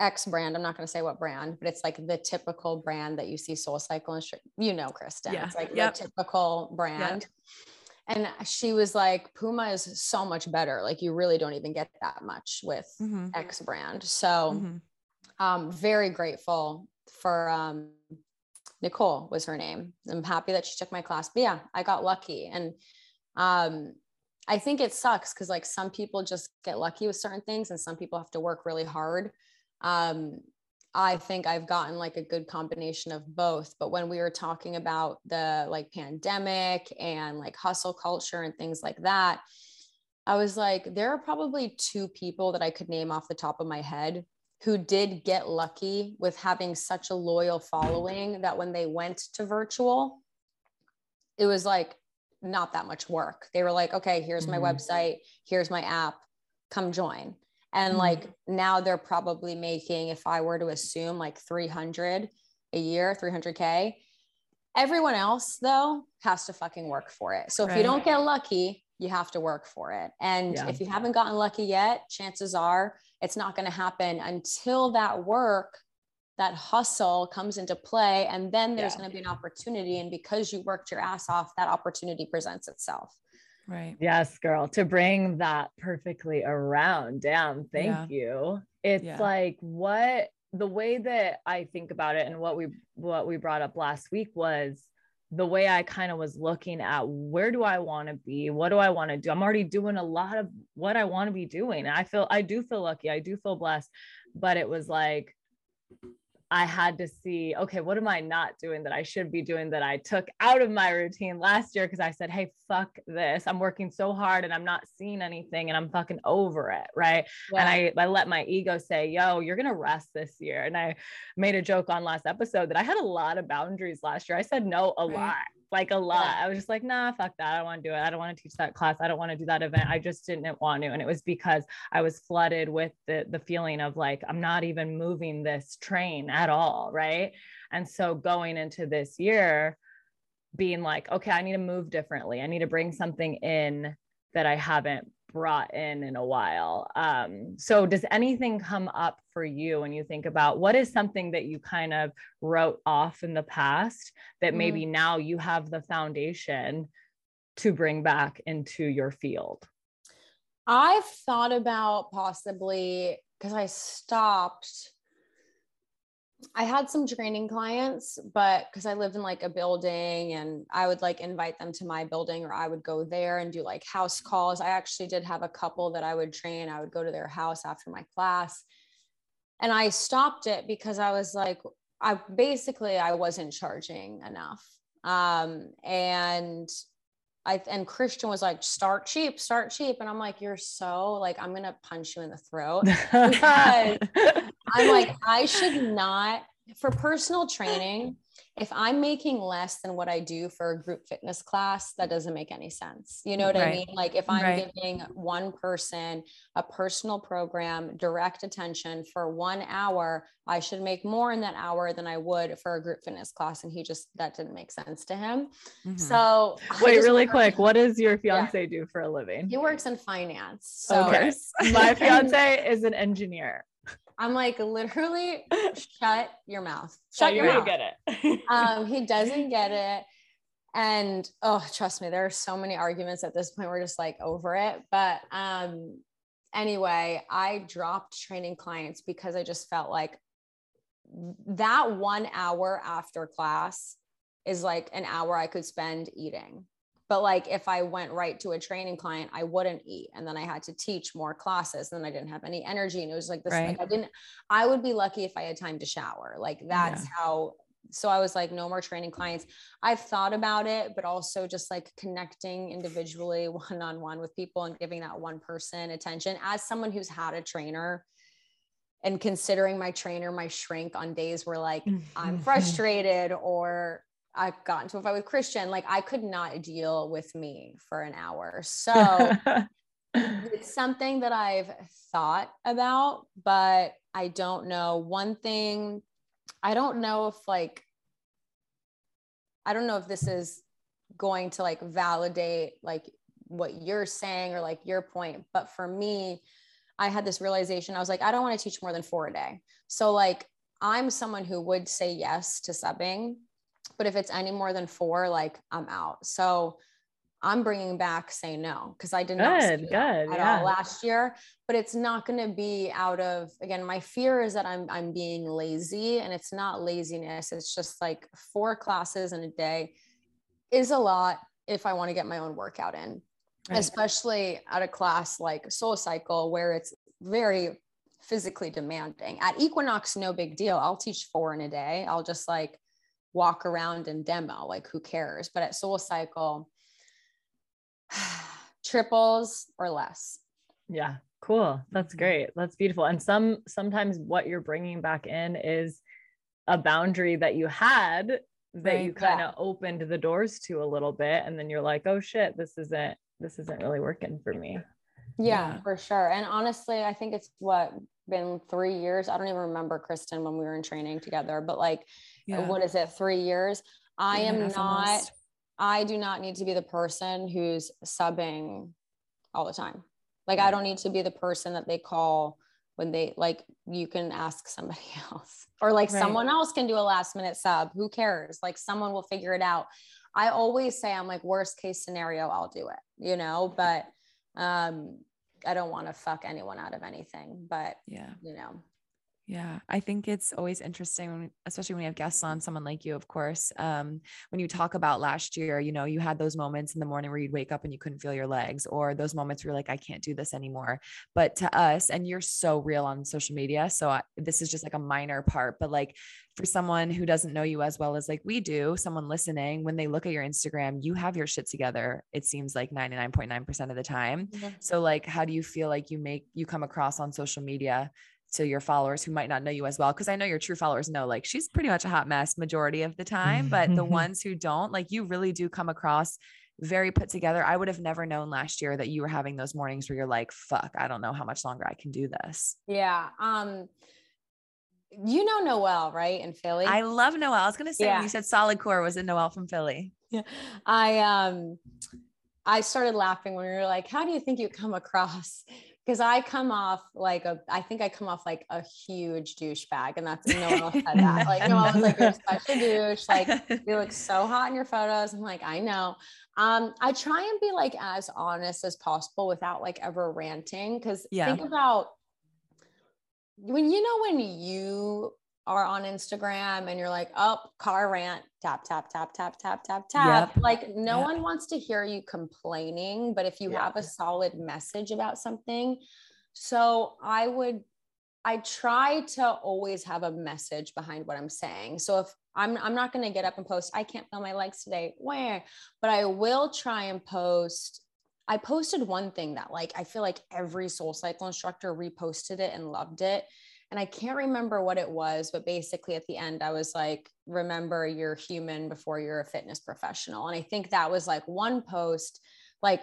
X brand. I'm not going to say what brand, but it's like the typical brand that you see Soul Cycle and you know, Kristen. Yeah. It's like Yep. the typical brand. And she was like, Puma is so much better. Like you really don't even get that much with Mhm. X brand. So Mhm. um, very grateful for um, Nicole was her name. I'm happy that she took my class. But yeah, I got lucky. And um, I think it sucks because like some people just get lucky with certain things and some people have to work really hard. Um, I think I've gotten like a good combination of both. But when we were talking about the like pandemic and like hustle culture and things like that, I was like, there are probably two people that I could name off the top of my head who did get lucky with having such a loyal following that when they went to virtual, it was like not that much work. They were like, okay, here's my Mhm. website, here's my app, come join. And Mhm. like now they're probably making, if I were to assume, like 300 a year, 300K. Everyone else, though, has to fucking work for it. So if you don't get lucky, you have to work for it. And Yeah. if you haven't gotten lucky yet, chances are it's not going to happen until that work, that hustle comes into play. And then there's Yeah. going to be an opportunity. And because you worked your ass off, that opportunity presents itself. Right. Yes, girl, to bring that perfectly around. Damn, thank Yeah. you. It's Yeah. like what the way that I think about it and what we what we brought up last week was the way I kind of was looking at where do I want to be? What do I want to do? I'm already doing a lot of what I want to be doing. And I feel I do feel lucky. I do feel blessed, but it was like I had to see, okay, what am I not doing that I should be doing that I took out of my routine last year? Cause I said, hey, fuck this. I'm working so hard and I'm not seeing anything and I'm fucking over it. Right. And I, I let my ego say, yo, you're going to rest this year. And I made a joke on last episode that I had a lot of boundaries last year. I said no a Right. lot, like a lot. Yeah. I was just like, nah, fuck that. I don't want to do it. I don't want to teach that class. I don't want to do that event. I just didn't want to. And it was because I was flooded with the, the feeling of like, I'm not even moving this train at all. Right. And so going into this year, being like, okay, I need to move differently. I need to bring something in that I haven't brought in in a while. Um, so, does anything come up for you when you think about what is something that you kind of wrote off in the past that mm-hmm. maybe now you have the foundation to bring back into your field? I've thought about possibly because I stopped. I had some training clients, but because I lived in like a building and I would like invite them to my building or I would go there and do like house calls. I actually did have a couple that I would train. I would go to their house after my class. And I stopped it because I was like, I basically I wasn't charging enough. Um, and I and Christian was like, start cheap, start cheap. And I'm like, you're so like, I'm gonna punch you in the throat. I'm like, I should not for personal training if I'm making less than what I do for a group fitness class, that doesn't make any sense. You know what right. I mean? Like if I'm right. giving one person a personal program, direct attention for one hour, I should make more in that hour than I would for a group fitness class. And he just, that didn't make sense to him. Mm-hmm. So wait, really quick. What does your fiance yeah. do for a living? He works in finance. So okay. my fiance is an engineer. I'm like, literally, shut your mouth. Shut your mouth. Get it. um, he doesn't get it. And oh, trust me, there are so many arguments at this point. We're just like over it. But um, anyway, I dropped training clients because I just felt like that one hour after class is like an hour I could spend eating. But like if I went right to a training client, I wouldn't eat. And then I had to teach more classes. And then I didn't have any energy. And it was like this, right. like I didn't, I would be lucky if I had time to shower. Like that's yeah. how so I was like, no more training clients. I've thought about it, but also just like connecting individually one on one with people and giving that one person attention. As someone who's had a trainer and considering my trainer my shrink on days where like I'm frustrated or I got into a fight with Christian. Like I could not deal with me for an hour. So it's something that I've thought about, but I don't know. One thing, I don't know if like, I don't know if this is going to like validate like what you're saying or like your point. But for me, I had this realization. I was like, I don't want to teach more than four a day. So like, I'm someone who would say yes to subbing but if it's any more than four, like I'm out. So I'm bringing back say no because I did not good, good, at yeah. all last year. But it's not going to be out of again. My fear is that I'm I'm being lazy, and it's not laziness. It's just like four classes in a day is a lot if I want to get my own workout in, right. especially at a class like Soul Cycle where it's very physically demanding. At Equinox, no big deal. I'll teach four in a day. I'll just like walk around and demo like who cares? But at soul cycle triples or less. Yeah cool. That's mm-hmm. great. That's beautiful. And some sometimes what you're bringing back in is a boundary that you had that right. you kind of yeah. opened the doors to a little bit and then you're like oh shit this isn't this isn't really working for me. Yeah, yeah, for sure. And honestly i think it's what been three years? I don't even remember kristen when we were in training together but like yeah. what is it, three years. I am not, almost. I do not need to be the person who's subbing all the time. Like, I don't need to be the person that they call when they like you can ask somebody else or like right. someone else can do a last minute sub who cares like someone will figure it out i always say i'm like worst case scenario i'll do it you know but um i don't want to fuck anyone out of anything but yeah you know yeah, I think it's always interesting, especially when you have guests on, someone like you, of course. Um, when you talk about last year, you know, you had those moments in the morning where you'd wake up and you couldn't feel your legs, or those moments where you're like, I can't do this anymore. But to us, and you're so real on social media. So I, this is just like a minor part, but like for someone who doesn't know you as well as like we do, someone listening, when they look at your Instagram, you have your shit together. It seems like 99.9% of the time. So, like, how do you feel like you make you come across on social media to your followers who might not know you as well because i know your true followers know like she's pretty much a hot mess majority of the time but the ones who don't like you really do come across very put together i would have never known last year that you were having those mornings where you're like fuck i don't know how much longer i can do this yeah um you know Noel, right? In Philly. I love Noel. I was gonna say yeah. you said solid core, was it Noel from Philly? Yeah. I um I started laughing when we were like, how do you think you come across? Because I come off like a, I think I come off like a huge douchebag, and that's no one else said that. Like no one was like, "You're such a douche." Like you look so hot in your photos. I'm like, I know. Um, I try and be like as honest as possible without like ever ranting. Because yeah. think about when you know when you are on Instagram and you're like, oh, car rant, tap, tap, tap, tap, tap, tap, tap. Yep. Like no yep. one wants to hear you complaining, but if you yep. have a solid message about something, so I would I try to always have a message behind what I'm saying. So if I'm I'm not going to get up and post I can't feel my legs today, where, but I will try and post I posted one thing that like I feel like every soul cycle instructor reposted it and loved it. And I can't remember what it was, but basically at the end, I was like, remember you're human before you're a fitness professional. And I think that was like one post, like,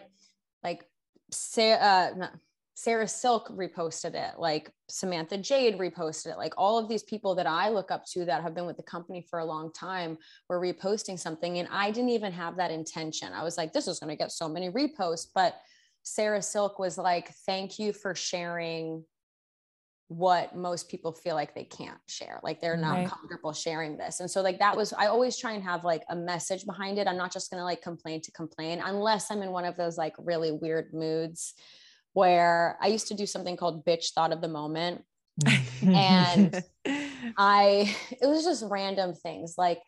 like Sarah, uh, Sarah Silk reposted it, like Samantha Jade reposted it, like all of these people that I look up to that have been with the company for a long time were reposting something. And I didn't even have that intention. I was like, this is going to get so many reposts. But Sarah Silk was like, thank you for sharing what most people feel like they can't share like they're not right. comfortable sharing this and so like that was i always try and have like a message behind it i'm not just going to like complain to complain unless i'm in one of those like really weird moods where I used to do something called bitch thought of the moment. and I, it was just random things like,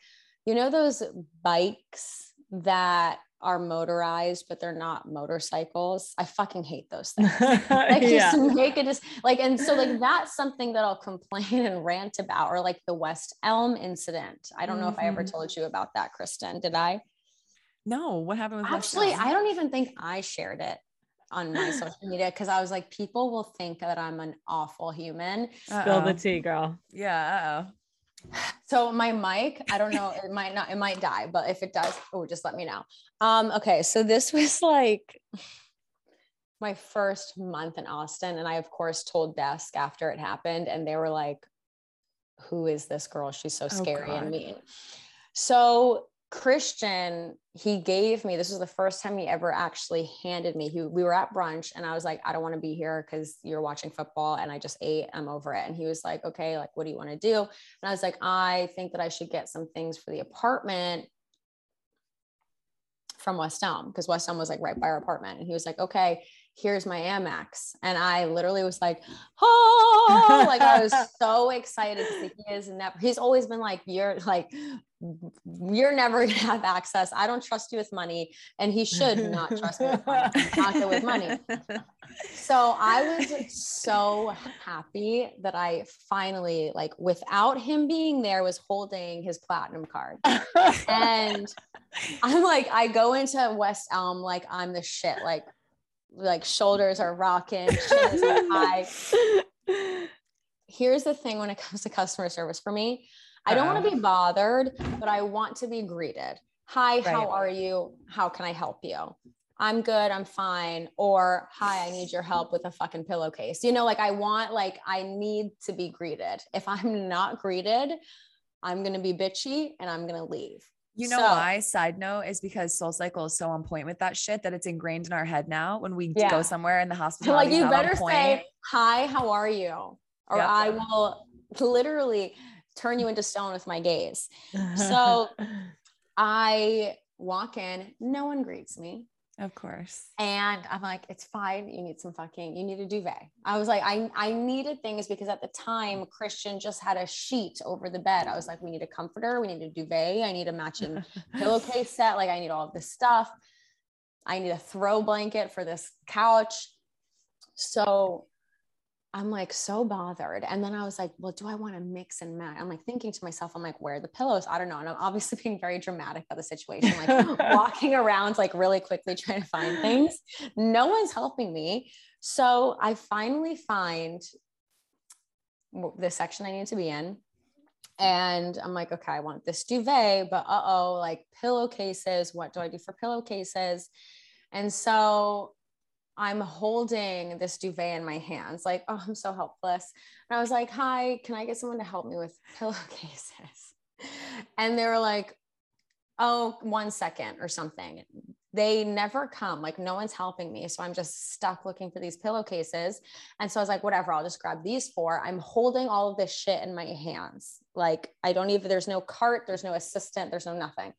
you know, those bikes that are motorized, but they're not motorcycles. I fucking hate those things. like yeah. just make it just like, and so like that's something that I'll complain and rant about, or like the West Elm incident. I don't know mm-hmm. if I ever mm-hmm. told you about that, Kristen. Did I? No, what happened with Actually, I don't even think I shared it on my social media because I was like, people will think that I'm an awful human. Spill the tea, girl. Yeah. So my mic, I don't know, it might not, it might die, but if it does, oh, just let me know. Um, okay, so this was like my first month in Austin, and I of course told desk after it happened, and they were like, "Who is this girl? She's so oh, scary oh, and mean." So Christian, he gave me this was the first time he ever actually handed me. He, we were at brunch and I was like, I don't want to be here because you're watching football and I just ate. I'm over it. And he was like, okay, like, what do you want to do? And I was like, I think that I should get some things for the apartment from West Elm because West Elm was like right by our apartment. And he was like, okay, here's my Amex. And I literally was like, oh, like I was so excited because he is never, he's always been like, you're like, you're never gonna have access. I don't trust you with money. And he should not trust me with money. not good with money. So I was so happy that I finally, like without him being there, was holding his platinum card. and I'm like, I go into West Elm like I'm the shit. Like like shoulders are rocking, chin high. Here's the thing when it comes to customer service for me, I don't want to be uh-huh. bothered, but I want to be greeted. Hi, right. how are you? How can I help you? I'm good, I'm fine. Or hi, I need your help with a fucking pillowcase. You know, like I want, like, I need to be greeted. If I'm not greeted, I'm going to be bitchy and I'm going to leave. You know so, why? Side note is because Soul Cycle is so on point with that shit that it's ingrained in our head now. When we yeah. go somewhere in the hospital, like you better say hi, how are you? Or yep. I will literally turn you into stone with my gaze. So I walk in, no one greets me. Of course. And I'm like, it's fine. You need some fucking, you need a duvet. I was like, I, I needed things because at the time Christian just had a sheet over the bed. I was like, we need a comforter. We need a duvet. I need a matching pillowcase set. Like I need all of this stuff. I need a throw blanket for this couch. So I'm like so bothered. And then I was like, well, do I want to mix and match? I'm like thinking to myself, I'm like, where are the pillows? I don't know. And I'm obviously being very dramatic about the situation, like walking around like really quickly trying to find things. No one's helping me. So I finally find the section I need to be in. And I'm like, okay, I want this duvet, but uh oh, like pillowcases. What do I do for pillowcases? And so I'm holding this duvet in my hands, like, oh, I'm so helpless. And I was like, hi, can I get someone to help me with pillowcases? And they were like, oh, one second or something. They never come, like, no one's helping me. So I'm just stuck looking for these pillowcases. And so I was like, whatever, I'll just grab these four. I'm holding all of this shit in my hands. Like, I don't even, there's no cart, there's no assistant, there's no nothing.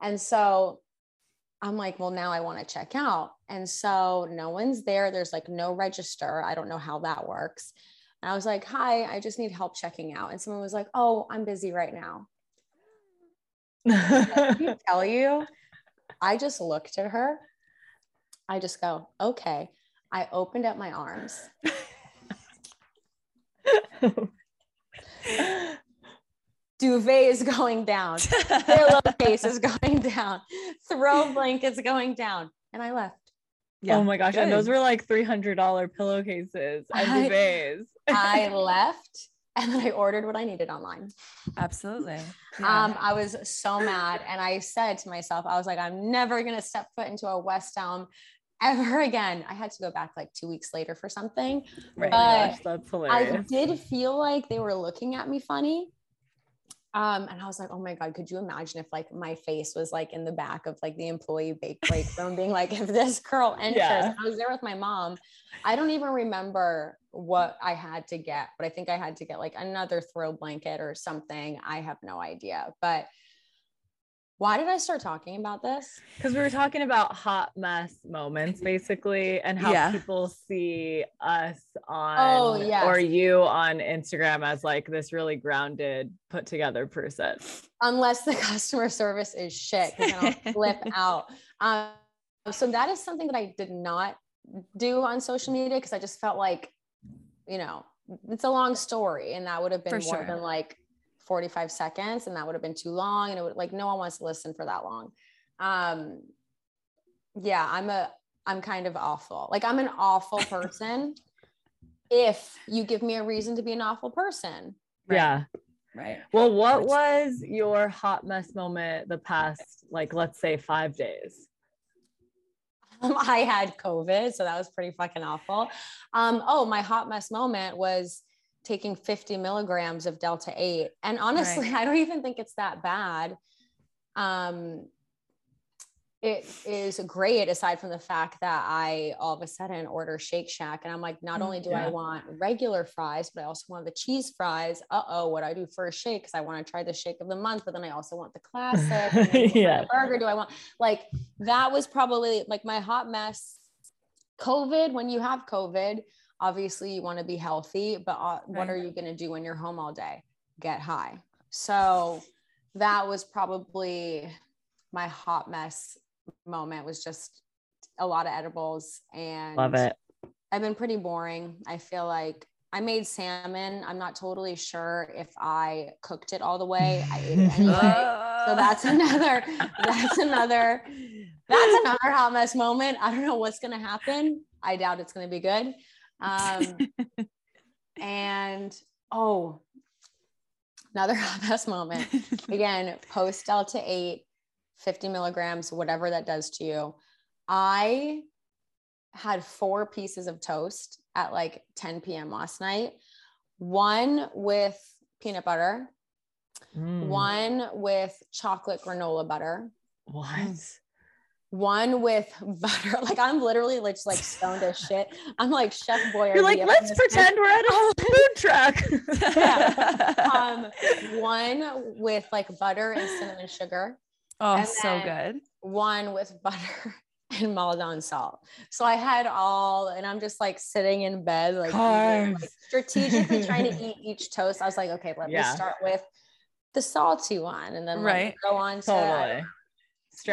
And so I'm like, well, now I want to check out. And so no one's there. There's like no register. I don't know how that works. And I was like, hi, I just need help checking out. And someone was like, oh, I'm busy right now. I tell you, I just looked at her. I just go, okay. I opened up my arms. duvet is going down, pillowcase is going down, throw blankets going down, and I left. Yeah. oh my gosh. And those were like $300 pillowcases and duvets. I left and then I ordered what I needed online. Absolutely. Um, I was so mad. And I said to myself, I was like, I'm never going to step foot into a West Elm ever again. I had to go back like two weeks later for something. Right. But gosh, that's I did feel like they were looking at me funny. Um, and I was like, oh my God, could you imagine if like my face was like in the back of like the employee bake break room being like, if this girl enters, Yeah. I was there with my mom. I don't even remember what I had to get, but I think I had to get like another throw blanket or something. I have no idea. But why did I start talking about this? Because we were talking about hot mess moments basically and how Yeah. people see us on Oh, yes. or you on Instagram as like this really grounded, put together person. unless the customer service is shit because then I'll flip out. Um, so that is something that I did not do on social media because I just felt like, you know, it's a long story and that would have been For more sure. than like 45 seconds and that would have been too long and it would like no one wants to listen for that long. Um, yeah, I'm a I'm kind of awful. Like I'm an awful person if you give me a reason to be an awful person. Right. Yeah. Right. Well, what Which- was your hot mess moment the past, like, let's say five days? Um, I had COVID, so that was pretty fucking awful. Um, oh, my hot mess moment was taking 50 milligrams of Delta 8. And honestly, I don't even think it's that bad. Um, it is great aside from the fact that I all of a sudden order Shake Shack and I'm like, not Mm, only do I want regular fries, but I also want the cheese fries. Uh oh, what do I do for a shake? Because I want to try the shake of the month, but then I also want the classic. and then what kind Yeah. of burger do I want? Like that was probably like my hot mess. COVID, when you have COVID, obviously you want to be healthy, but uh, what are you going to do when you're home all day? Get high. So that was probably my hot mess moment was just a lot of edibles and Love it. I've been pretty boring. I feel like I made salmon. I'm not totally sure if I cooked it all the way. I ate it anyway. so that's another that's another that's another hot mess moment. I don't know what's gonna happen. I doubt it's gonna be good. Um, and oh, another hot mess moment. Again, post Delta 8, 50 milligrams, whatever that does to you. I had four pieces of toast at like 10 p.m. last night. One with peanut butter, Mm. one with chocolate granola butter, What? One with butter. Like I'm literally like just like stoned as shit. I'm like Chef Boyardee. You're like, let's pretend we're at a food truck. bitch. Um, one with like butter and cinnamon sugar. oh, so good. one with butter and Maldon salt. So I had all, and I'm just like sitting in bed, like, eating, like, strategically trying to eat each toast. I was like, okay, let Yeah. me start with the salty one, and then Right. go on to totally.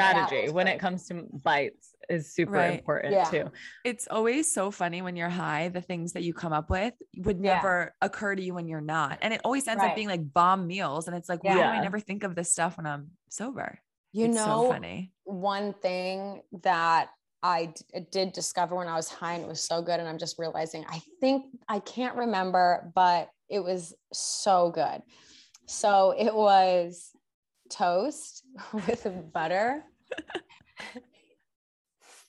Strategy was when it comes to bites is super Right. important Yeah. too. It's always so funny when you're high, the things that you come up with would Yeah. never occur to you when you're not. And it always ends Right. up being like bomb meals. And it's like, why do I never think of this stuff when I'm sober? You it's know, so funny. one thing that I d- did discover when I was high and it was so good. And I'm just realizing, I think I can't remember, but it was so good. So it was toast with butter,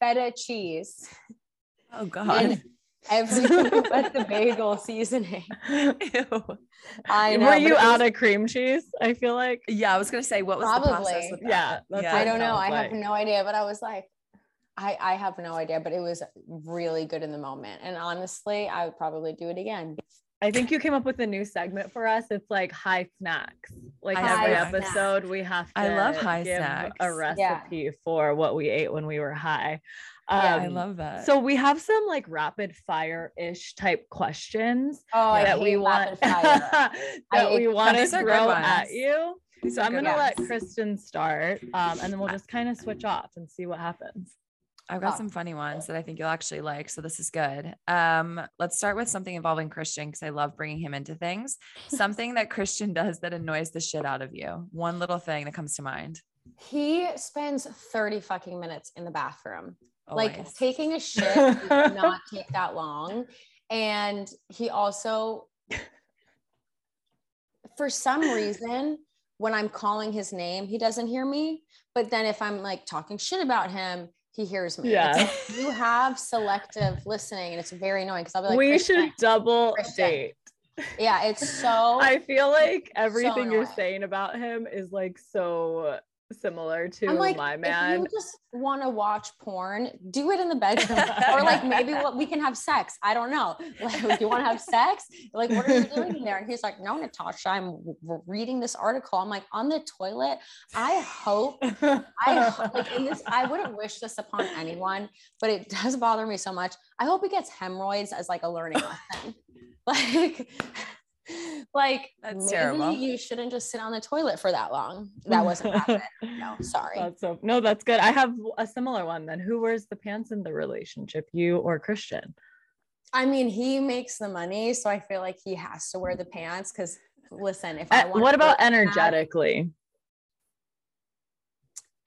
feta cheese, Oh God. and everything but the bagel seasoning. Ew. I know. Were you it was- out of cream cheese? I feel like. Yeah, I was gonna say, what was the process Probably. with that? Yeah, that's yeah. I don't know. I sounds have no idea, but I was like, I, I have no idea, but it was really good in the moment. And honestly, I would probably do it again. I think you came up with a new segment for us. It's like high snacks. Like High every snacks. episode, we have to I love high give snacks. a Yeah. recipe for what we ate when we were high. Yeah, I Um, love that. So we have some like rapid fire ish type questions Oh, that we want that I- we want to These are good throw at you. These So I'm gonna let. Kristen start, um, and then we'll just kind of switch off and see what happens. I've got Oh. some funny ones that I think you'll actually like. So this is good. Um, let's start with something involving Christian because I love bringing him into things. Something that Christian does that annoys the shit out of you. One little thing that comes to mind. He spends 30 fucking minutes in the bathroom. Like taking a shit does not take that long. And he also, for some reason, when I'm calling his name, he doesn't hear me. But then if I'm like talking shit about him, he hears me. Yeah. like you have selective listening, and it's very annoying because I'll be like, we should double Christian. date. Yeah, it's so. I feel like everything you're saying about him is like so similar to I'm like, my if man. you just want to watch porn, do it in the bedroom, or like maybe what we can have sex. I don't know. Like, you want to have sex? Like, what are you doing in there? And he's like, No, Natasha, I'm reading this article. I'm like, on the toilet. I hope I like in this. I wouldn't wish this upon anyone, but it does bother me so much. I hope he gets hemorrhoids as like a learning lesson. Like, like That's maybe terrible. you shouldn't just sit on the toilet for that long. That wasn't happening. No, sorry. That's so no, that's good. I have a similar one then. Who wears the pants in the relationship, you or Christian? I mean, he makes the money, so I feel like he has to wear the pants. Because listen, if I Uh, want, what about energetically?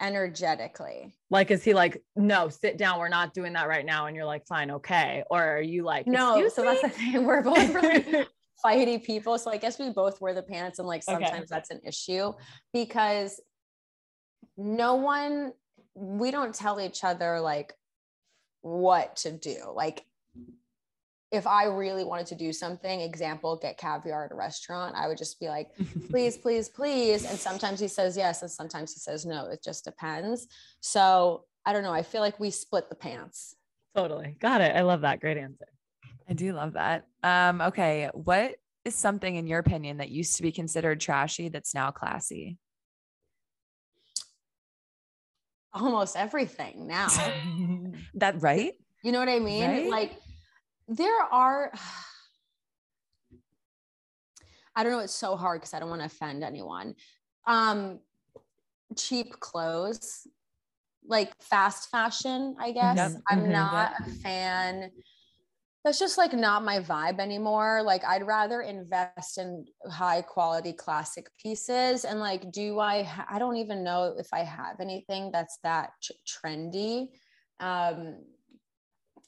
energetically? Like, is he like, no, sit down, we're not doing that right now, and you're like, fine, okay, or are you like, No, "Excuse so that's the thing. We're both really fighty people, so I guess we both wear the pants, and like Okay. sometimes that's an issue because no one, we don't tell each other like what to do. Like, if I really wanted to do something, example, get caviar at a restaurant, I would just be like, please, please, please. And sometimes he says yes, and sometimes he says no. It just depends. So I don't know. I feel like we split the pants. totally got it. I love that. Great answer. I do love that. Um, okay. What is something in your opinion that used to be considered trashy that's now classy? Almost everything now. that right? You know what I mean? Right? Like there are I don't know, it's so hard because I don't want to offend anyone. Um cheap clothes, like fast fashion, I guess. Yep. I'm Mhm. not a fan. That's just like not my vibe anymore. Like I'd rather invest in high quality classic pieces and like do I ha- I don't even know if I have anything that's that tr- trendy. Um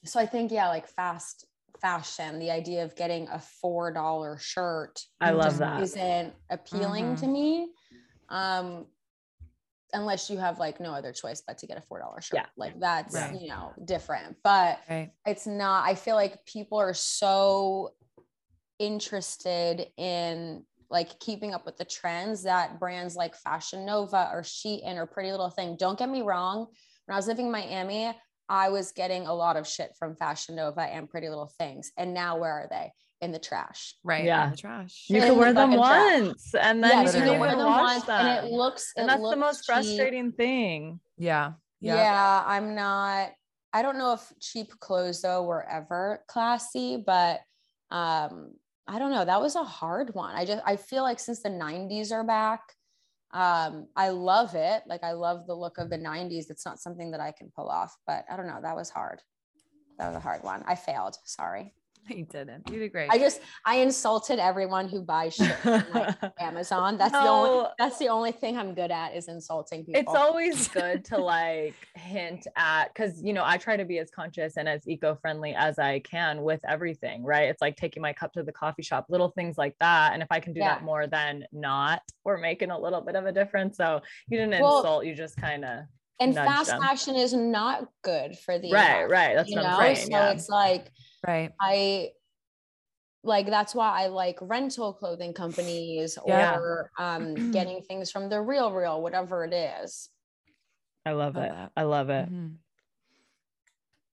so I think yeah, like fast fashion, the idea of getting a four dollar shirt I love that. isn't appealing Mhm. to me. Um, unless you have like no other choice but to get a four dollar shirt. Yeah. Like that's Right. you know different. But Right. it's not, I feel like people are so interested in like keeping up with the trends that brands like Fashion Nova or Shein or Pretty Little Thing. Don't get me wrong. When I was living in Miami, I was getting a lot of shit from Fashion Nova and Pretty Little Things. And now where are they? In the trash. Right. Yeah. in The trash. You can could the wear them fucking trash. once, and then yes, you you can can wear them wash once them. and it looks and it that's the most cheap. frustrating thing. Yeah. Yeah. Yep. I'm not. I don't know if cheap clothes though were ever classy, but um, I don't know. That was a hard one. I just I feel like since the 90s are back, um, I love it. Like I love the look of the 90s. It's not something that I can pull off, but I don't know. That was hard. That was a hard one. I failed. Sorry. You didn't. You did great. I just I insulted everyone who buys shit from like Amazon. That's the only that's the only thing I'm good at is insulting people. it's always good to like hint at because you know i try to be as conscious and as eco-friendly as i can with everything right it's like taking my cup to the coffee shop little things like that and if i can do Yeah. that more than not we're making a little bit of a difference so you didn't Well, insult you just kind of and fast them. fashion is not good for the right right that's you what know i'm saying so yeah. it's like right. i like that's why i like rental clothing companies Yeah. or um getting things from the real real whatever it is i love Love it i love it Mhm.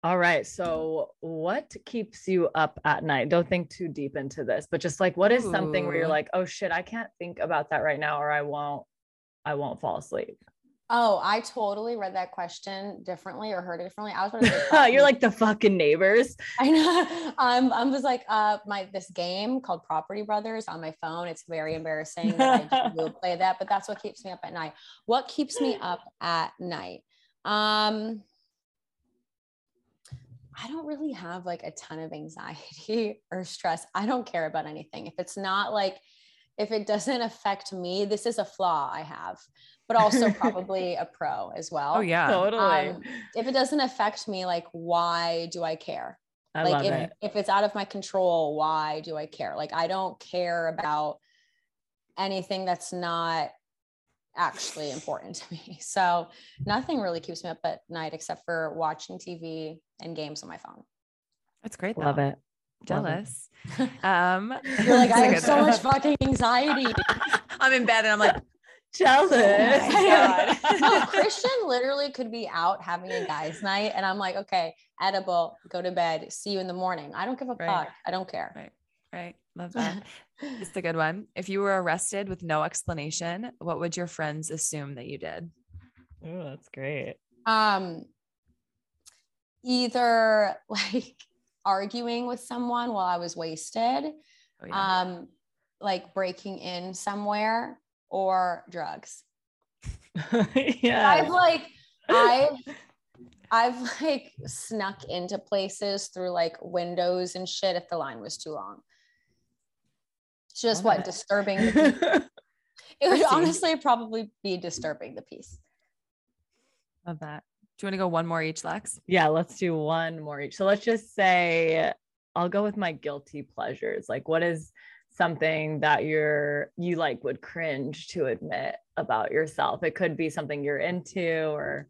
All right. So, what keeps you up at night? Don't think too deep into this, but just like, what is something where you're like, oh shit, I can't think about that right now, or I won't, I won't fall asleep. Oh i totally read that question differently or heard it differently i was gonna you're like the fucking neighbors. I know. Um, I was like, uh, my this game called Property Brothers on my phone. It's very embarrassing that I will play that, but that's what keeps me up at night. What keeps me up at night? Um, I don't really have like a ton of anxiety or stress. I don't care about anything. If it's not like, if it doesn't affect me, this is a flaw I have, but also probably a pro as well. Oh yeah. Totally. Um, if it doesn't affect me, like, why do I care? I like love if, it. if it's out of my control, why do I care? Like I don't care about anything that's not actually important to me. So nothing really keeps me up at night except for watching TV and games on my phone. That's great. Love though. it. Love it. Jealous. Um, You're like, I have so much fucking anxiety. I'm in bed and I'm like, Jealous. Oh no, Christian literally could be out having a guys' night, and I'm like, okay, edible, go to bed, see you in the morning. I don't give a Right. fuck. I don't care. right, right. Love that. It's a good one. If you were arrested with no explanation, what would your friends assume that you did? Oh, that's great. um either like arguing with someone while I was wasted, Oh, yeah. um like breaking in somewhere or drugs. yeah. I've like I've I've like snuck into places through like windows and shit if the line was too long. It's just Love what disturbing the peace. It would honestly probably be disturbing the peace. Love that. Do you want to go one more each, Lex? yeah, let's do one more each. So let's just say I'll go with my guilty pleasures. Like what is something that you're you like would cringe to admit about yourself? It could be something you're into or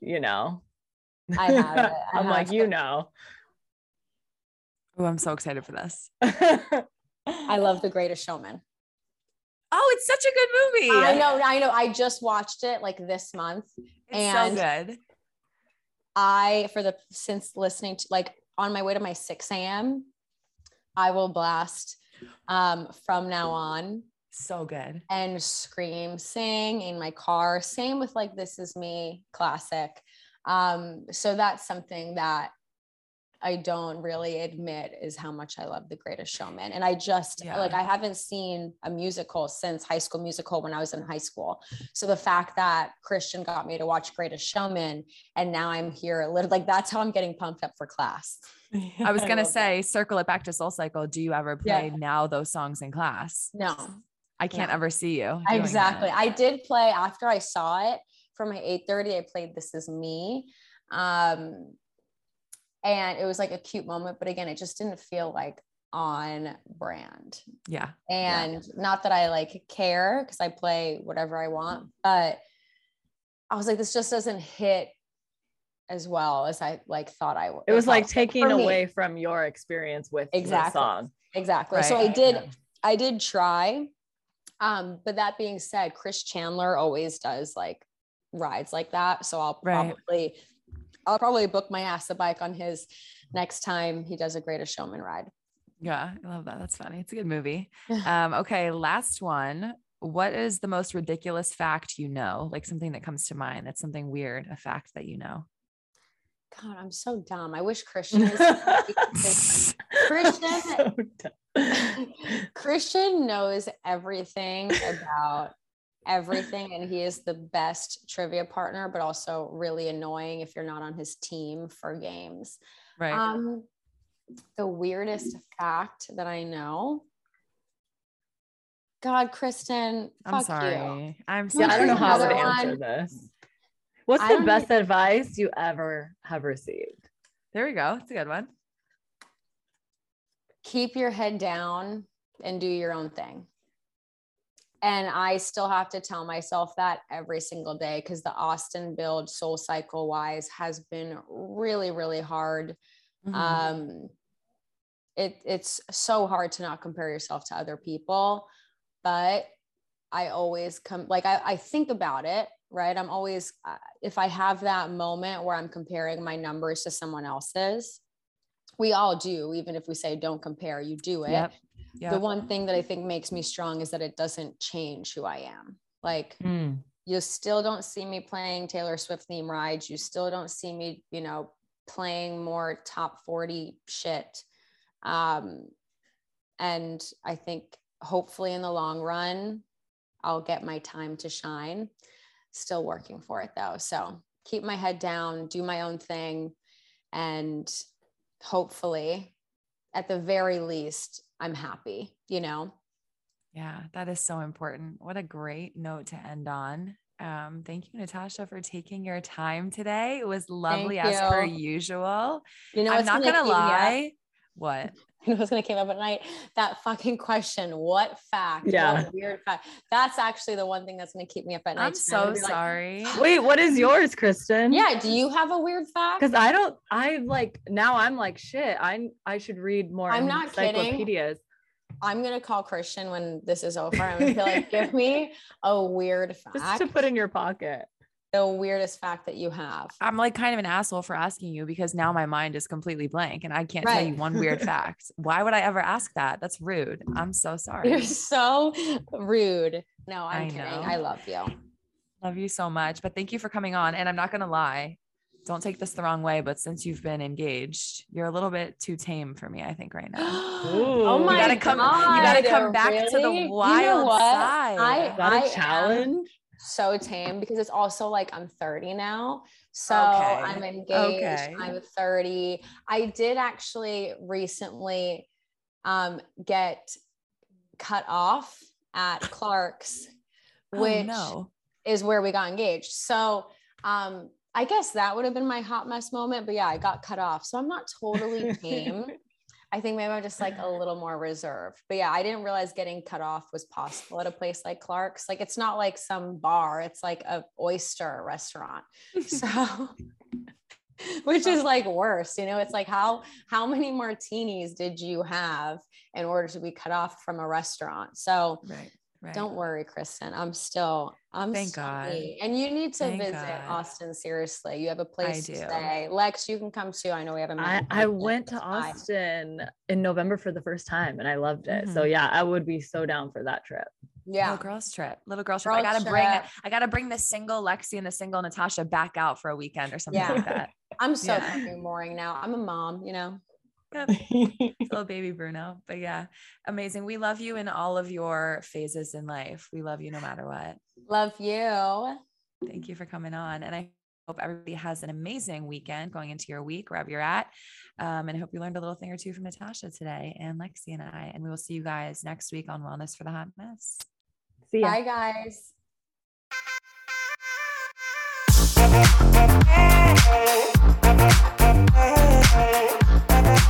you know. I have it. I I'm like, have you know. Oh, I'm so excited for this. I love The Greatest Showman. Oh, it's such a good movie. I know, I know. I just watched it like this month. It's and- so good. I, for the since listening to like on my way to my 6 a.m., I will blast um, from now on So good. and scream, sing in my car. Same with like This Is Me classic. Um, so that's something that I don't really admit is how much I love The Greatest Showman. And I just Yeah. like I haven't seen a musical since High School Musical when I was in high school. So the fact that Christian got me to watch Greatest Showman and now I'm here like that's how I'm getting pumped up for class. I was gonna love that. say, circle it back to Soul Cycle. Do you ever Yeah. play now those songs in class? No, I can't No. ever see you. exactly. that. I did play after I saw it for my 8:30. I played This Is Me. Um, and it was like a cute moment, but again, it just didn't feel like on brand. Yeah. And not that I like care because I play whatever I want, but I was like, this just doesn't hit as well as I like thought I would. It was like taking For me. away from your experience with the Exactly. song. Exactly. So I did Yeah. I did try. Um, but that being said, Chris Chandler always does like rides like that. So I'll Right. probably I'll probably book my ass a bike on his next time he does a greatest showman ride. Yeah. I love that. That's funny. It's a good movie. Um, okay. Last one. What is the most ridiculous fact you know? Like something that comes to mind that's something weird, a fact that you know. God, I'm so dumb. I wish Christian was Christian So. Christian knows everything about everything and he is the best trivia partner but also really annoying if you're not on his team for games. Right. Um, the weirdest fact that I know. God, Kristen, I'm fuck sorry. you. I'm yeah, I don't know how I would answer one. this. What's I the don't best advice you ever have received? there we go. It's a good one. Keep your head down and do your own thing. And I still have to tell myself that every single day because the Austin build, soul cycle wise, has been really, really hard. Mhm. um it it's so hard to not compare yourself to other people but i always come like i, I think about it right i'm always uh, if i have that moment where i'm comparing my numbers to someone else's we all do even if we say don't compare you do it Yep. The one thing that i think makes me strong is that it doesn't change who i am like Mm. you still don't see me playing Taylor Swift theme rides. You still don't see me, you know, playing more top 40 shit. Um, and I think hopefully in the long run, I'll get my time to shine. Still working for it though. So keep my head down, do my own thing. and hopefully at the very least i'm happy you know yeah that is so important what a great note to end on um, thank you, Natasha, for taking your time today. It was lovely as per usual. You know, I'm not gonna lie. What? You know what's gonna come up at night? That fucking question. What fact? Yeah. What weird fact. That's actually the one thing that's gonna keep me up at night. I'm so sorry. Like, Wait, what is yours, Kristen? Yeah. Do you have a weird fact? Because I don't. I like now. I'm like shit. I I should read more. I'm not encyclopedias. kidding. I'm gonna call Christian when this is over. I'm gonna be like, give me a weird fact. Just to put in your pocket. The weirdest fact that you have. I'm like kind of an asshole for asking you because now my mind is completely blank and I can't right. tell you one weird fact. Why would I ever ask that? That's rude. I'm so sorry. You're so rude. No, I'm I kidding. Know. I love you. Love you so much. But thank you for coming on. And I'm not gonna lie don't take this the wrong way, but since you've been engaged, you're a little bit too tame for me, I think, right now. oh my you gotta come, God, you gotta come back really? to the wild you know side. I, I challenge. So tame because it's also like I'm 30 now. So okay. I'm engaged. Okay. I'm 30. I did actually recently um, get cut off at Clark's, oh, which no. is where we got engaged. So um, I guess that would have been my hot mess moment. But yeah, I got cut off. So I'm not totally tame. I think maybe I'm just like a little more reserved. But yeah, I didn't realize getting cut off was possible at a place like Clark's. Like it's not like some bar, it's like a oyster restaurant. So which is like worse, you know, it's like how how many martinis did you have in order to be cut off from a restaurant? So right. Right. Don't worry, Kristen. I'm still, I'm thank God. And you need to thank visit God. Austin. Seriously, you have a place to stay. Lex, you can come too. I know we have a. I, I went to Austin in November for the first time, and I loved it. Mm-hmm. So yeah, I would be so down for that trip. Yeah, little girls trip, little girls trip. I gotta trip. bring, I gotta bring the single Lexi and the single Natasha back out for a weekend or something yeah. like that. I'm so yeah. fucking boring now. I'm a mom, you know. Little baby Bruno. But yeah, amazing. We love you in all of your phases in life. We love you no matter what. Love you. Thank you for coming on. And I hope everybody has an amazing weekend going into your week, wherever you're at. Um, and I hope you learned a little thing or two from Natasha today and Lexi and I. And we will see you guys next week on Wellness for the Hot Mess. See ya. Bye, guys. Hey, hey, hey,